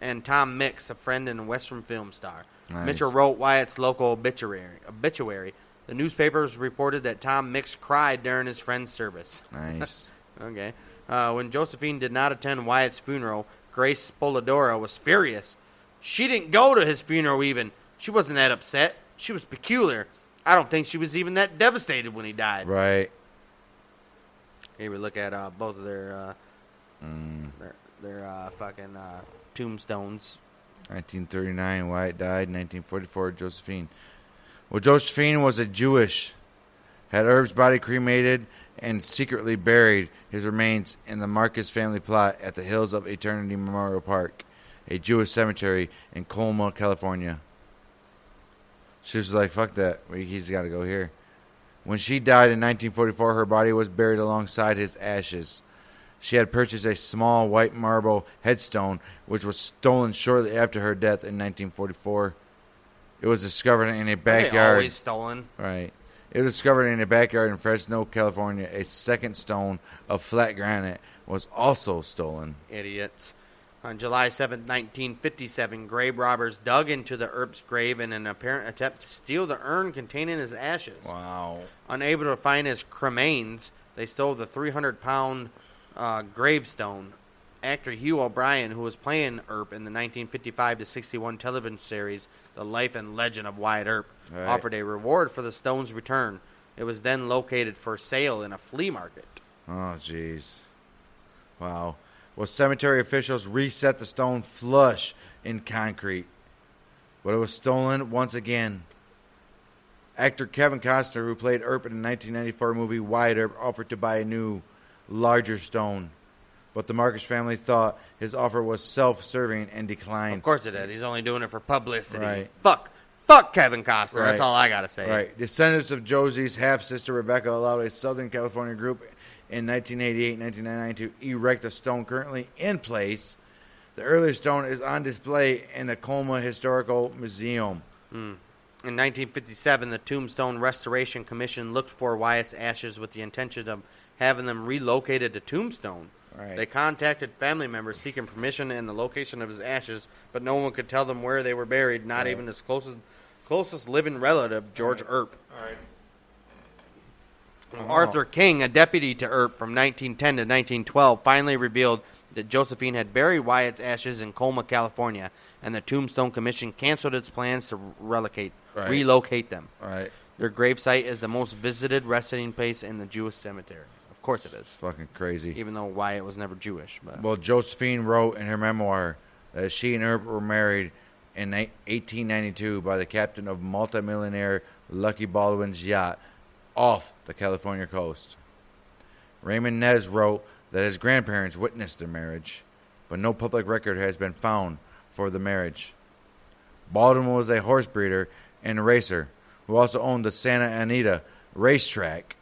and Tom Mix, a friend and Western film star. Nice. Mitchell wrote Wyatt's local obituary. Obituary. The newspapers reported that Tom Mix cried during his friend's service. Nice. *laughs* Okay. Uh, when Josephine did not attend Wyatt's funeral, Grace Spoladora was furious. She didn't go to his funeral even. She wasn't that upset. She was peculiar. I don't think she was even that devastated when he died. right. Here we look at uh, both of their uh, Mm. their, their uh, fucking uh, tombstones. 1939, Wyatt died. 1944, Josephine. Well, Josephine was a Jewish had Herb's body cremated and secretly buried his remains in the Marcus family plot at the Hills of Eternity Memorial Park, a Jewish cemetery in Colma, California. She was like, fuck that. He's got to go here. When she died in 1944, her body was buried alongside his ashes. She had purchased a small white marble headstone, which was stolen shortly after her death in 1944. It was discovered in a backyard. always stolen. Right. It was discovered in a backyard in Fresno, California. A second stone of flat granite was also stolen. Idiots. On July 7, 1957, grave robbers dug into the Earp's grave in an apparent attempt to steal the urn containing his ashes. Wow. Unable to find his cremains, they stole the 300 pound uh, gravestone. Actor Hugh O'Brian, who was playing Earp in the 1955 61 television series The Life and Legend of Wyatt Earp, Right. offered a reward for the stone's return. It was then located for sale in a flea market. Oh, jeez. Wow. Well, cemetery officials reset the stone flush in concrete, but it was stolen once again. Actor Kevin Costner, who played Earp in the 1994 movie Wyatt Earp, offered to buy a new, larger stone, but the Marcus family thought his offer was self-serving and declined. Of course it did. He's only doing it for publicity. Right. Fuck. Fuck Kevin Costner. Right. That's all I gotta say. Right. Descendants of Josie's half sister Rebecca allowed a Southern California group in 1988 1999 to erect a stone currently in place. The earlier stone is on display in the Colma Historical Museum. Hmm. In 1957, the Tombstone Restoration Commission looked for Wyatt's ashes with the intention of having them relocated to Tombstone. Right. They contacted family members seeking permission and the location of his ashes, but no one could tell them where they were buried, not Right. even his closest closest living relative, George Earp. All right. Oh. Arthur King, a deputy to Earp from 1910 to 1912, finally revealed that Josephine had buried Wyatt's ashes in Colma, California, and the Tombstone Commission canceled its plans to relocate, Right. relocate them. Right. Their gravesite is the most visited resting place in the Jewish cemetery. Of course it is, Fucking crazy. even though Wyatt was never Jewish. But Well, Josephine wrote in her memoir that she and Earp were married in 1892 by the captain of multimillionaire Lucky Baldwin's yacht off the California coast. Raymond Nez wrote that his grandparents witnessed their marriage, but no public record has been found for the marriage. Baldwin was a horse breeder and racer who also owned the Santa Anita racetrack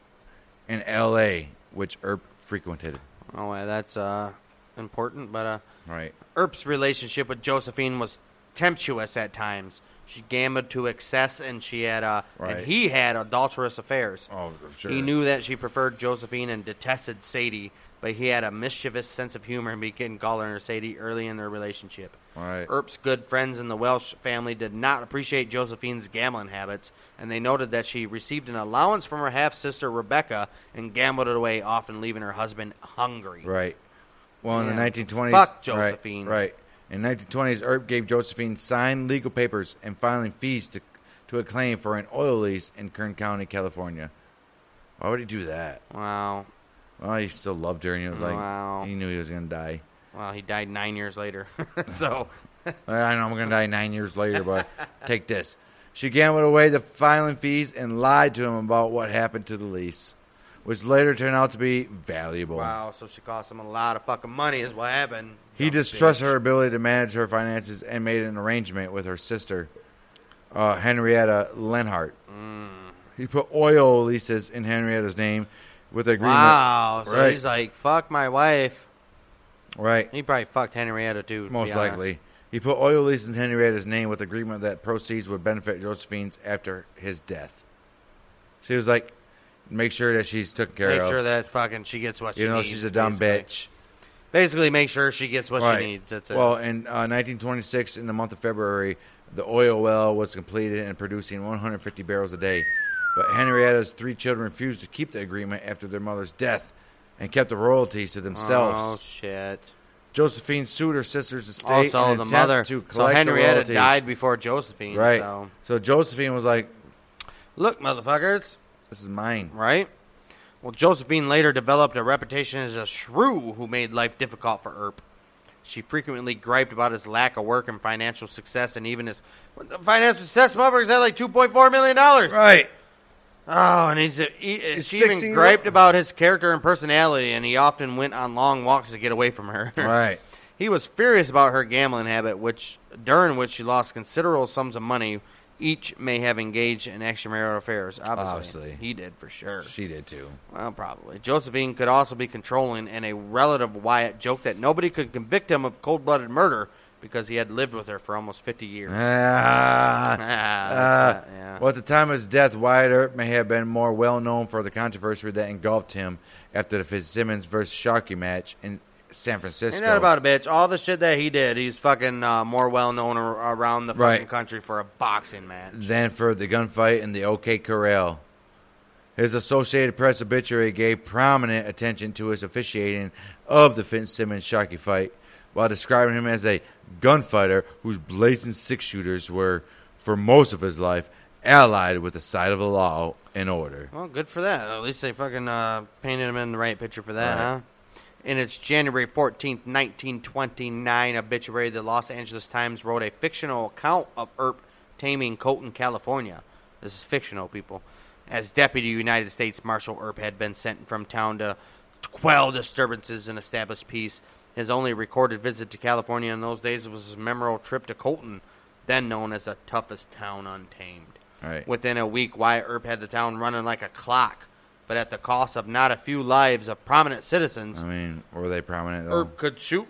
in L.A., which Earp frequented. oh, that's uh, important. But uh, Right. Earp's relationship with Josephine was tempestuous at times. She gambled to excess, and she had uh, Right. and he had adulterous affairs. Oh, sure. He knew that she preferred Josephine and detested Sadie, but he had a mischievous sense of humor and began calling her Sadie early in their relationship. Right. Earp's good friends in the Welsh family did not appreciate Josephine's gambling habits, and they noted that she received an allowance from her half sister Rebecca and gambled it away, often leaving her husband hungry. Right. Well, in Yeah. the 1920s, Fuck right, Josephine. Right. In 1920s, Earp gave Josephine signed legal papers and filing fees to to a claim for an oil lease in Kern County, California. Why would he do that? Wow. Well, he still loved her, and he was like, Wow. he knew he was going to die. Well, he died nine years later. *laughs* *laughs* so, I know I'm going to die nine years later, but *laughs* take this. She gambled away the filing fees and lied to him about what happened to the lease, which later turned out to be valuable. wow. So she cost him a lot of fucking money, is what happened. He distrusted her ability to manage her finances and made an arrangement with her sister, uh, Henrietta Lenhart. Mm. He put oil leases in Henrietta's name with agreement. Wow. So Right. he's like, fuck my wife. Right, He probably fucked Henrietta, too. to most honest. likely. He put oil leases in Henrietta's name with agreement that proceeds would benefit Josephine's after his death. So he was like, make sure that she's taken care of. Make of. sure that fucking she gets what she needs. you know needs. she's a dumb basically. bitch. Basically, make sure she gets what Right. she needs. That's it. Well, in uh, 1926, in the month of February, the oil well was completed and producing 150 barrels a day. But Henrietta's three children refused to keep the agreement after their mother's death and kept the royalties to themselves. oh themselves. shit. Josephine sued her sister's estate Also, in the an mother. attempt to So collect the Henrietta royalties. died before Josephine. Right. So So Josephine was like, look, motherfuckers. "This is mine." Right. Well, Josephine later developed a reputation as a shrew who made life difficult for Earp. She frequently griped about his lack of work and financial success, and even his financial success. Motherfuckers had like two point four million dollars. Right. Oh, and he's, uh, he, uh, He's she even 16 griped about his character and personality, and he often went on long walks to get away from her. *laughs* Right. He was furious about her gambling habit, which during which she lost considerable sums of money. Each may have engaged in extramarital affairs. Obviously, Obviously. he did for sure. She did too. Well, probably. Josephine could also be controlling, and a relative of Wyatt joked that nobody could convict him of cold-blooded murder because he had lived with her for almost 50 years. *laughs* Ah, Ah, uh, yeah. Well, at the time of his death, Wyatt Earp may have been more well known for the controversy that engulfed him after the Fitzsimmons versus Sharkey match in San Francisco. Ain't that about a bitch? All the shit that he did, he's fucking uh, more well known ar- around the fucking Right. country for a boxing match. than for the gunfight in the OK Corral. His Associated Press obituary gave prominent attention to his officiating of the Fitzsimmons Sharkey fight, while describing him as a gunfighter whose blazing six shooters were, for most of his life, allied with the side of the law and order. Well, good for that. At least they fucking uh, painted him in the right picture for that, Right. huh? In its January 14, 1929 obituary, the Los Angeles Times wrote a fictional account of Earp taming Colton, California. This is fictional, people. As Deputy United States Marshal Earp had been sent from town to quell disturbances and establish peace. His only recorded visit to California in those days was his memorable trip to Colton, then known as the toughest town untamed. Right. Within a week, Wyatt Earp had the town running like a clock, but at the cost of not a few lives of prominent citizens. I mean, were they prominent? Though? Earp could shoot.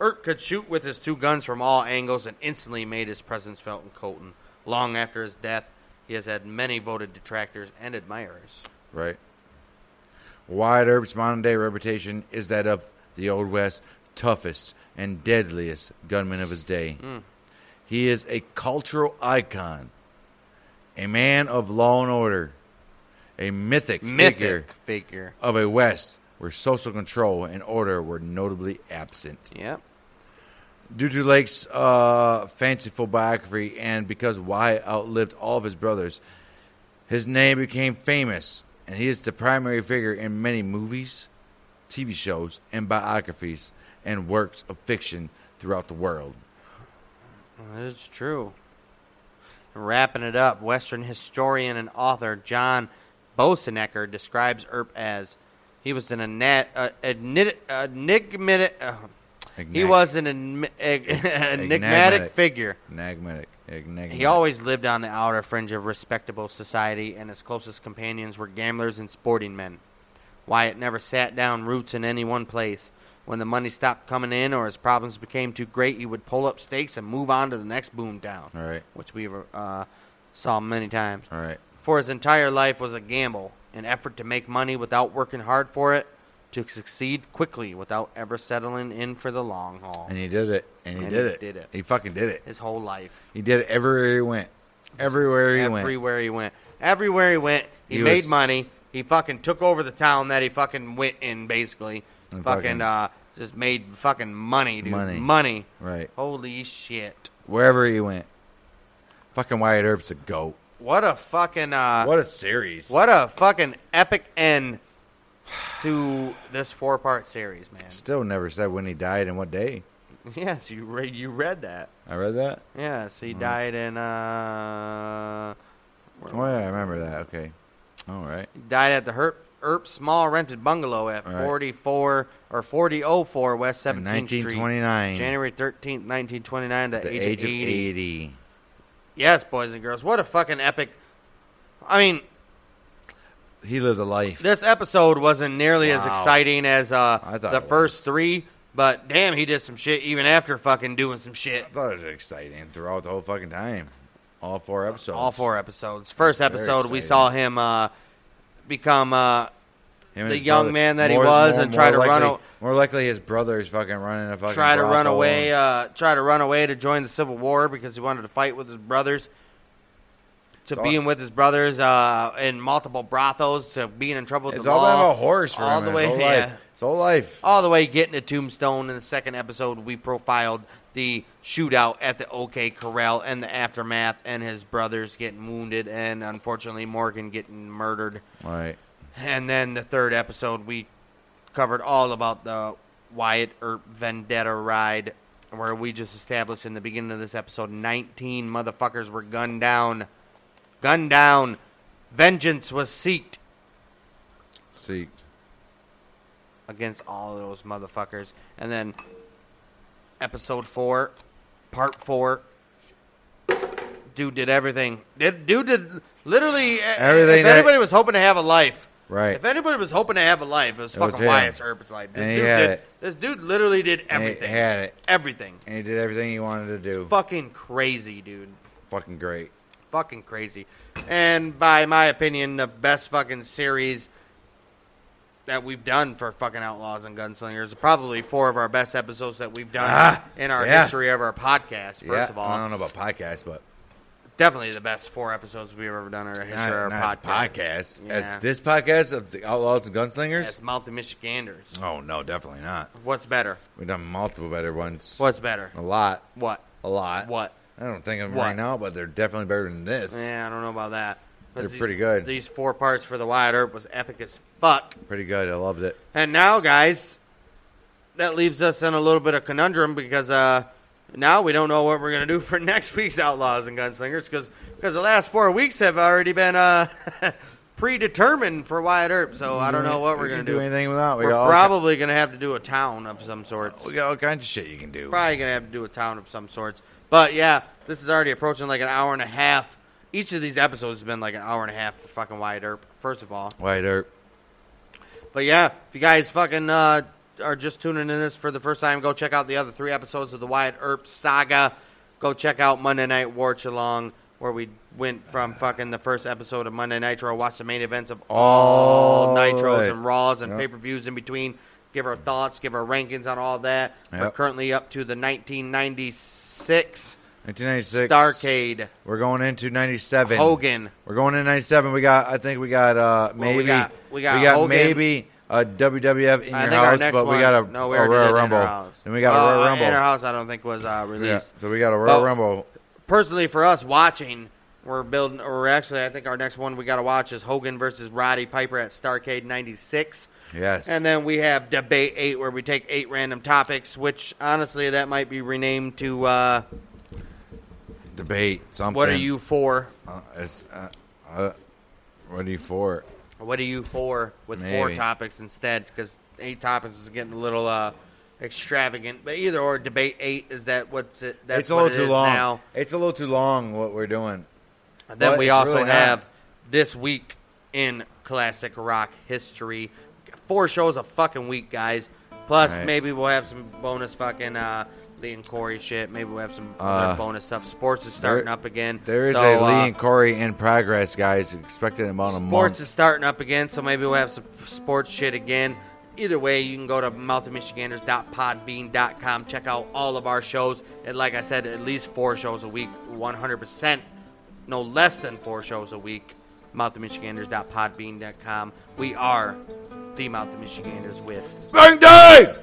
Earp could shoot with his two guns from all angles and instantly made his presence felt in Colton. Long after his death, he has had many voted detractors and admirers. Right. Wyatt Earp's modern day reputation is that of the Old West toughest and deadliest gunman of his day. Hmm. He is a cultural icon, a man of law and order, a mythic, Mythic figure figure. of a West where social control and order were notably absent. Yep. Due to Lake's uh, fanciful biography and because Wyatt outlived all of his brothers, his name became famous, and he is the primary figure in many movies, TV shows, and biographies and works of fiction throughout the world. It's true. Wrapping it up, Western historian and author John Boessenecker describes Earp as he was an enigmatic. Uh, enigmatic uh, he was an enigm- *laughs* enigmatic Enigmatic. figure. Enigmatic. Enigmatic. He always lived on the outer fringe of respectable society, and his closest companions were gamblers and sporting men. Wyatt never sat down roots in any one place. When the money stopped coming in or his problems became too great, he would pull up stakes and move on to the next boom town, All right. which we uh, saw many times. All right. For his entire life was a gamble, an effort to make money without working hard for it, to succeed quickly without ever settling in for the long haul. And he did it. And he And did he it. did it. He fucking did it. His whole life. He did it everywhere he went. Everywhere he went. Everywhere he went. Everywhere he went, he, He made was- money. He fucking took over the town that he fucking went in, basically. And fucking, fucking- uh, just made fucking money, dude. Money. Money. Right. Holy shit. Wherever he went. Fucking Wyatt Earp's a goat. What a fucking, uh, What a series. what a fucking epic end to this four part series, man. Still never said when he died and what day. *laughs* Yes, you re- you read that. I read that. Yes, he died in, uh, Oh yeah, I remember that. Okay. All right. died at the Herp, Earp Small Rented Bungalow at right. 44 or 4004 West In 17th Street. 1929. January 13th, 1929, the, The age, age of of 80. 80. Yes, boys and girls. What a fucking epic. I mean, He lived a life. this episode wasn't nearly as Wow. exciting as uh, I thought the it first was. three, but damn, he did some shit even after fucking doing some shit. I thought it was exciting throughout the whole fucking time. All four episodes. All four episodes. First Very episode, we exciting. saw him uh, become uh, Him the young brother- man that he was and try to run likely, o- More likely his brother is fucking running a fucking try to run away, and- uh, try to run away to join the Civil War because he wanted to fight with his brothers. To all- being with his brothers uh, in multiple brothels, to being in trouble with it's the all law, about horse for all him the his way, whole yeah, life. His whole life. all the way getting to Tombstone. In the second episode, we profiled the shootout at the OK Corral and the aftermath, and his brothers getting wounded, and unfortunately Morgan getting murdered. All right. And then the third episode, we covered all about the Wyatt Earp vendetta ride, where we just established in the beginning of this episode 19 motherfuckers were gunned down. Gunned down vengeance was seeked Seeked. against all of those motherfuckers. And then episode four, part four. Dude did everything. Did dude did literally e- Everything If anybody was hoping to have a life, Right. If anybody was hoping to have a life, it was It was fucking him. Wyatt Earp's life. This And he dude had did. it. This dude literally did And he everything. had it. Everything. and he did everything he wanted to do. Fucking crazy, dude. Fucking great. fucking crazy. And by my opinion, the best fucking series that we've done for fucking Outlaws and Gunslingers. Probably four of our best episodes that we've done Ah, in our yes. history of our podcast. First yeah, of all. I don't know about podcasts, but definitely the best four episodes we've ever done not, our not podcast. as podcast. Yeah. As this podcast of the Outlaws and Gunslingers. That's Mouthy Michiganders. Oh no, definitely not. What's better? We've done multiple better ones. What's better? A lot, What? a lot. What? I don't think of them right now, but they're definitely better than this. Yeah, I don't know about that. They're these- pretty good. These four parts for the Wyatt Earp was epic as fuck. Pretty good. I loved it. And now, guys, that leaves us in a little bit of conundrum because uh, now we don't know what we're going to do for *laughs* next week's Outlaws and Gunslingers because because the last four weeks have already been uh, *laughs* predetermined for Wyatt Earp. So I don't know what we're We going to do. do. anything without. We We're probably going to have to do a town of some sorts. we got all kinds of shit you can do. Probably going to have to do a town of some sorts. But yeah, this is already approaching like an hour and a half. Each of these episodes has been like an hour and a half for fucking Wyatt Earp, first of all. White Earp. But yeah, if you guys fucking uh, are just tuning in this for the first time, go check out the other three episodes of the Wyatt Earp saga. Go check out Monday Night War Along, where we went from fucking the first episode of Monday Nitro, watch the main events of all All Nitros right. and Raws and Yep. pay per views in between. Give our thoughts, give our rankings on all that. We're currently up to the 1996 1996. Starcade We're going into 97. Hogan. We're going into 97. We got, I think we got, uh, maybe, we got- we got Hogan. maybe a WWF in I your house, but one, we got a, no, we a Royal Rumble. And we got Uh, a Royal Rumble. In our house, I don't think was uh, released. yeah, so we got a Royal But- Rumble. personally for us watching, we're building, or actually, I think our next one we got to watch is Hogan versus Roddy Piper at Starcade '96. Yes. And then we have Debate 8, where we take eight random topics, which honestly, that might be renamed to uh, Debate something. What are you for? Uh, it's, uh, uh, what are you for? What are you for with four topics instead? Because eight topics is getting a little uh, extravagant. But either or, Debate 8 is that what's it? That's it's a little it too long. now. It's a little too long what we're doing. And then But we also really not. have this week in classic rock history. Four shows a fucking week, guys. Plus, Right. maybe we'll have some bonus fucking uh, Lee and Corey shit. Maybe we'll have some Uh, other bonus stuff. Sports is starting there- up again. There is So, a Lee uh, and Corey in progress, guys. Expected in about a Sports month. is starting up again, so maybe we'll have some sports shit again. Either way, you can go to mouthymichiganders.podbean.com, check out all of our shows. And like I said, at least four shows a week, 100%, no less than four shows a week. mouthymichiganders.podbean.com. We are the Mouthy Michiganders with Bang Day!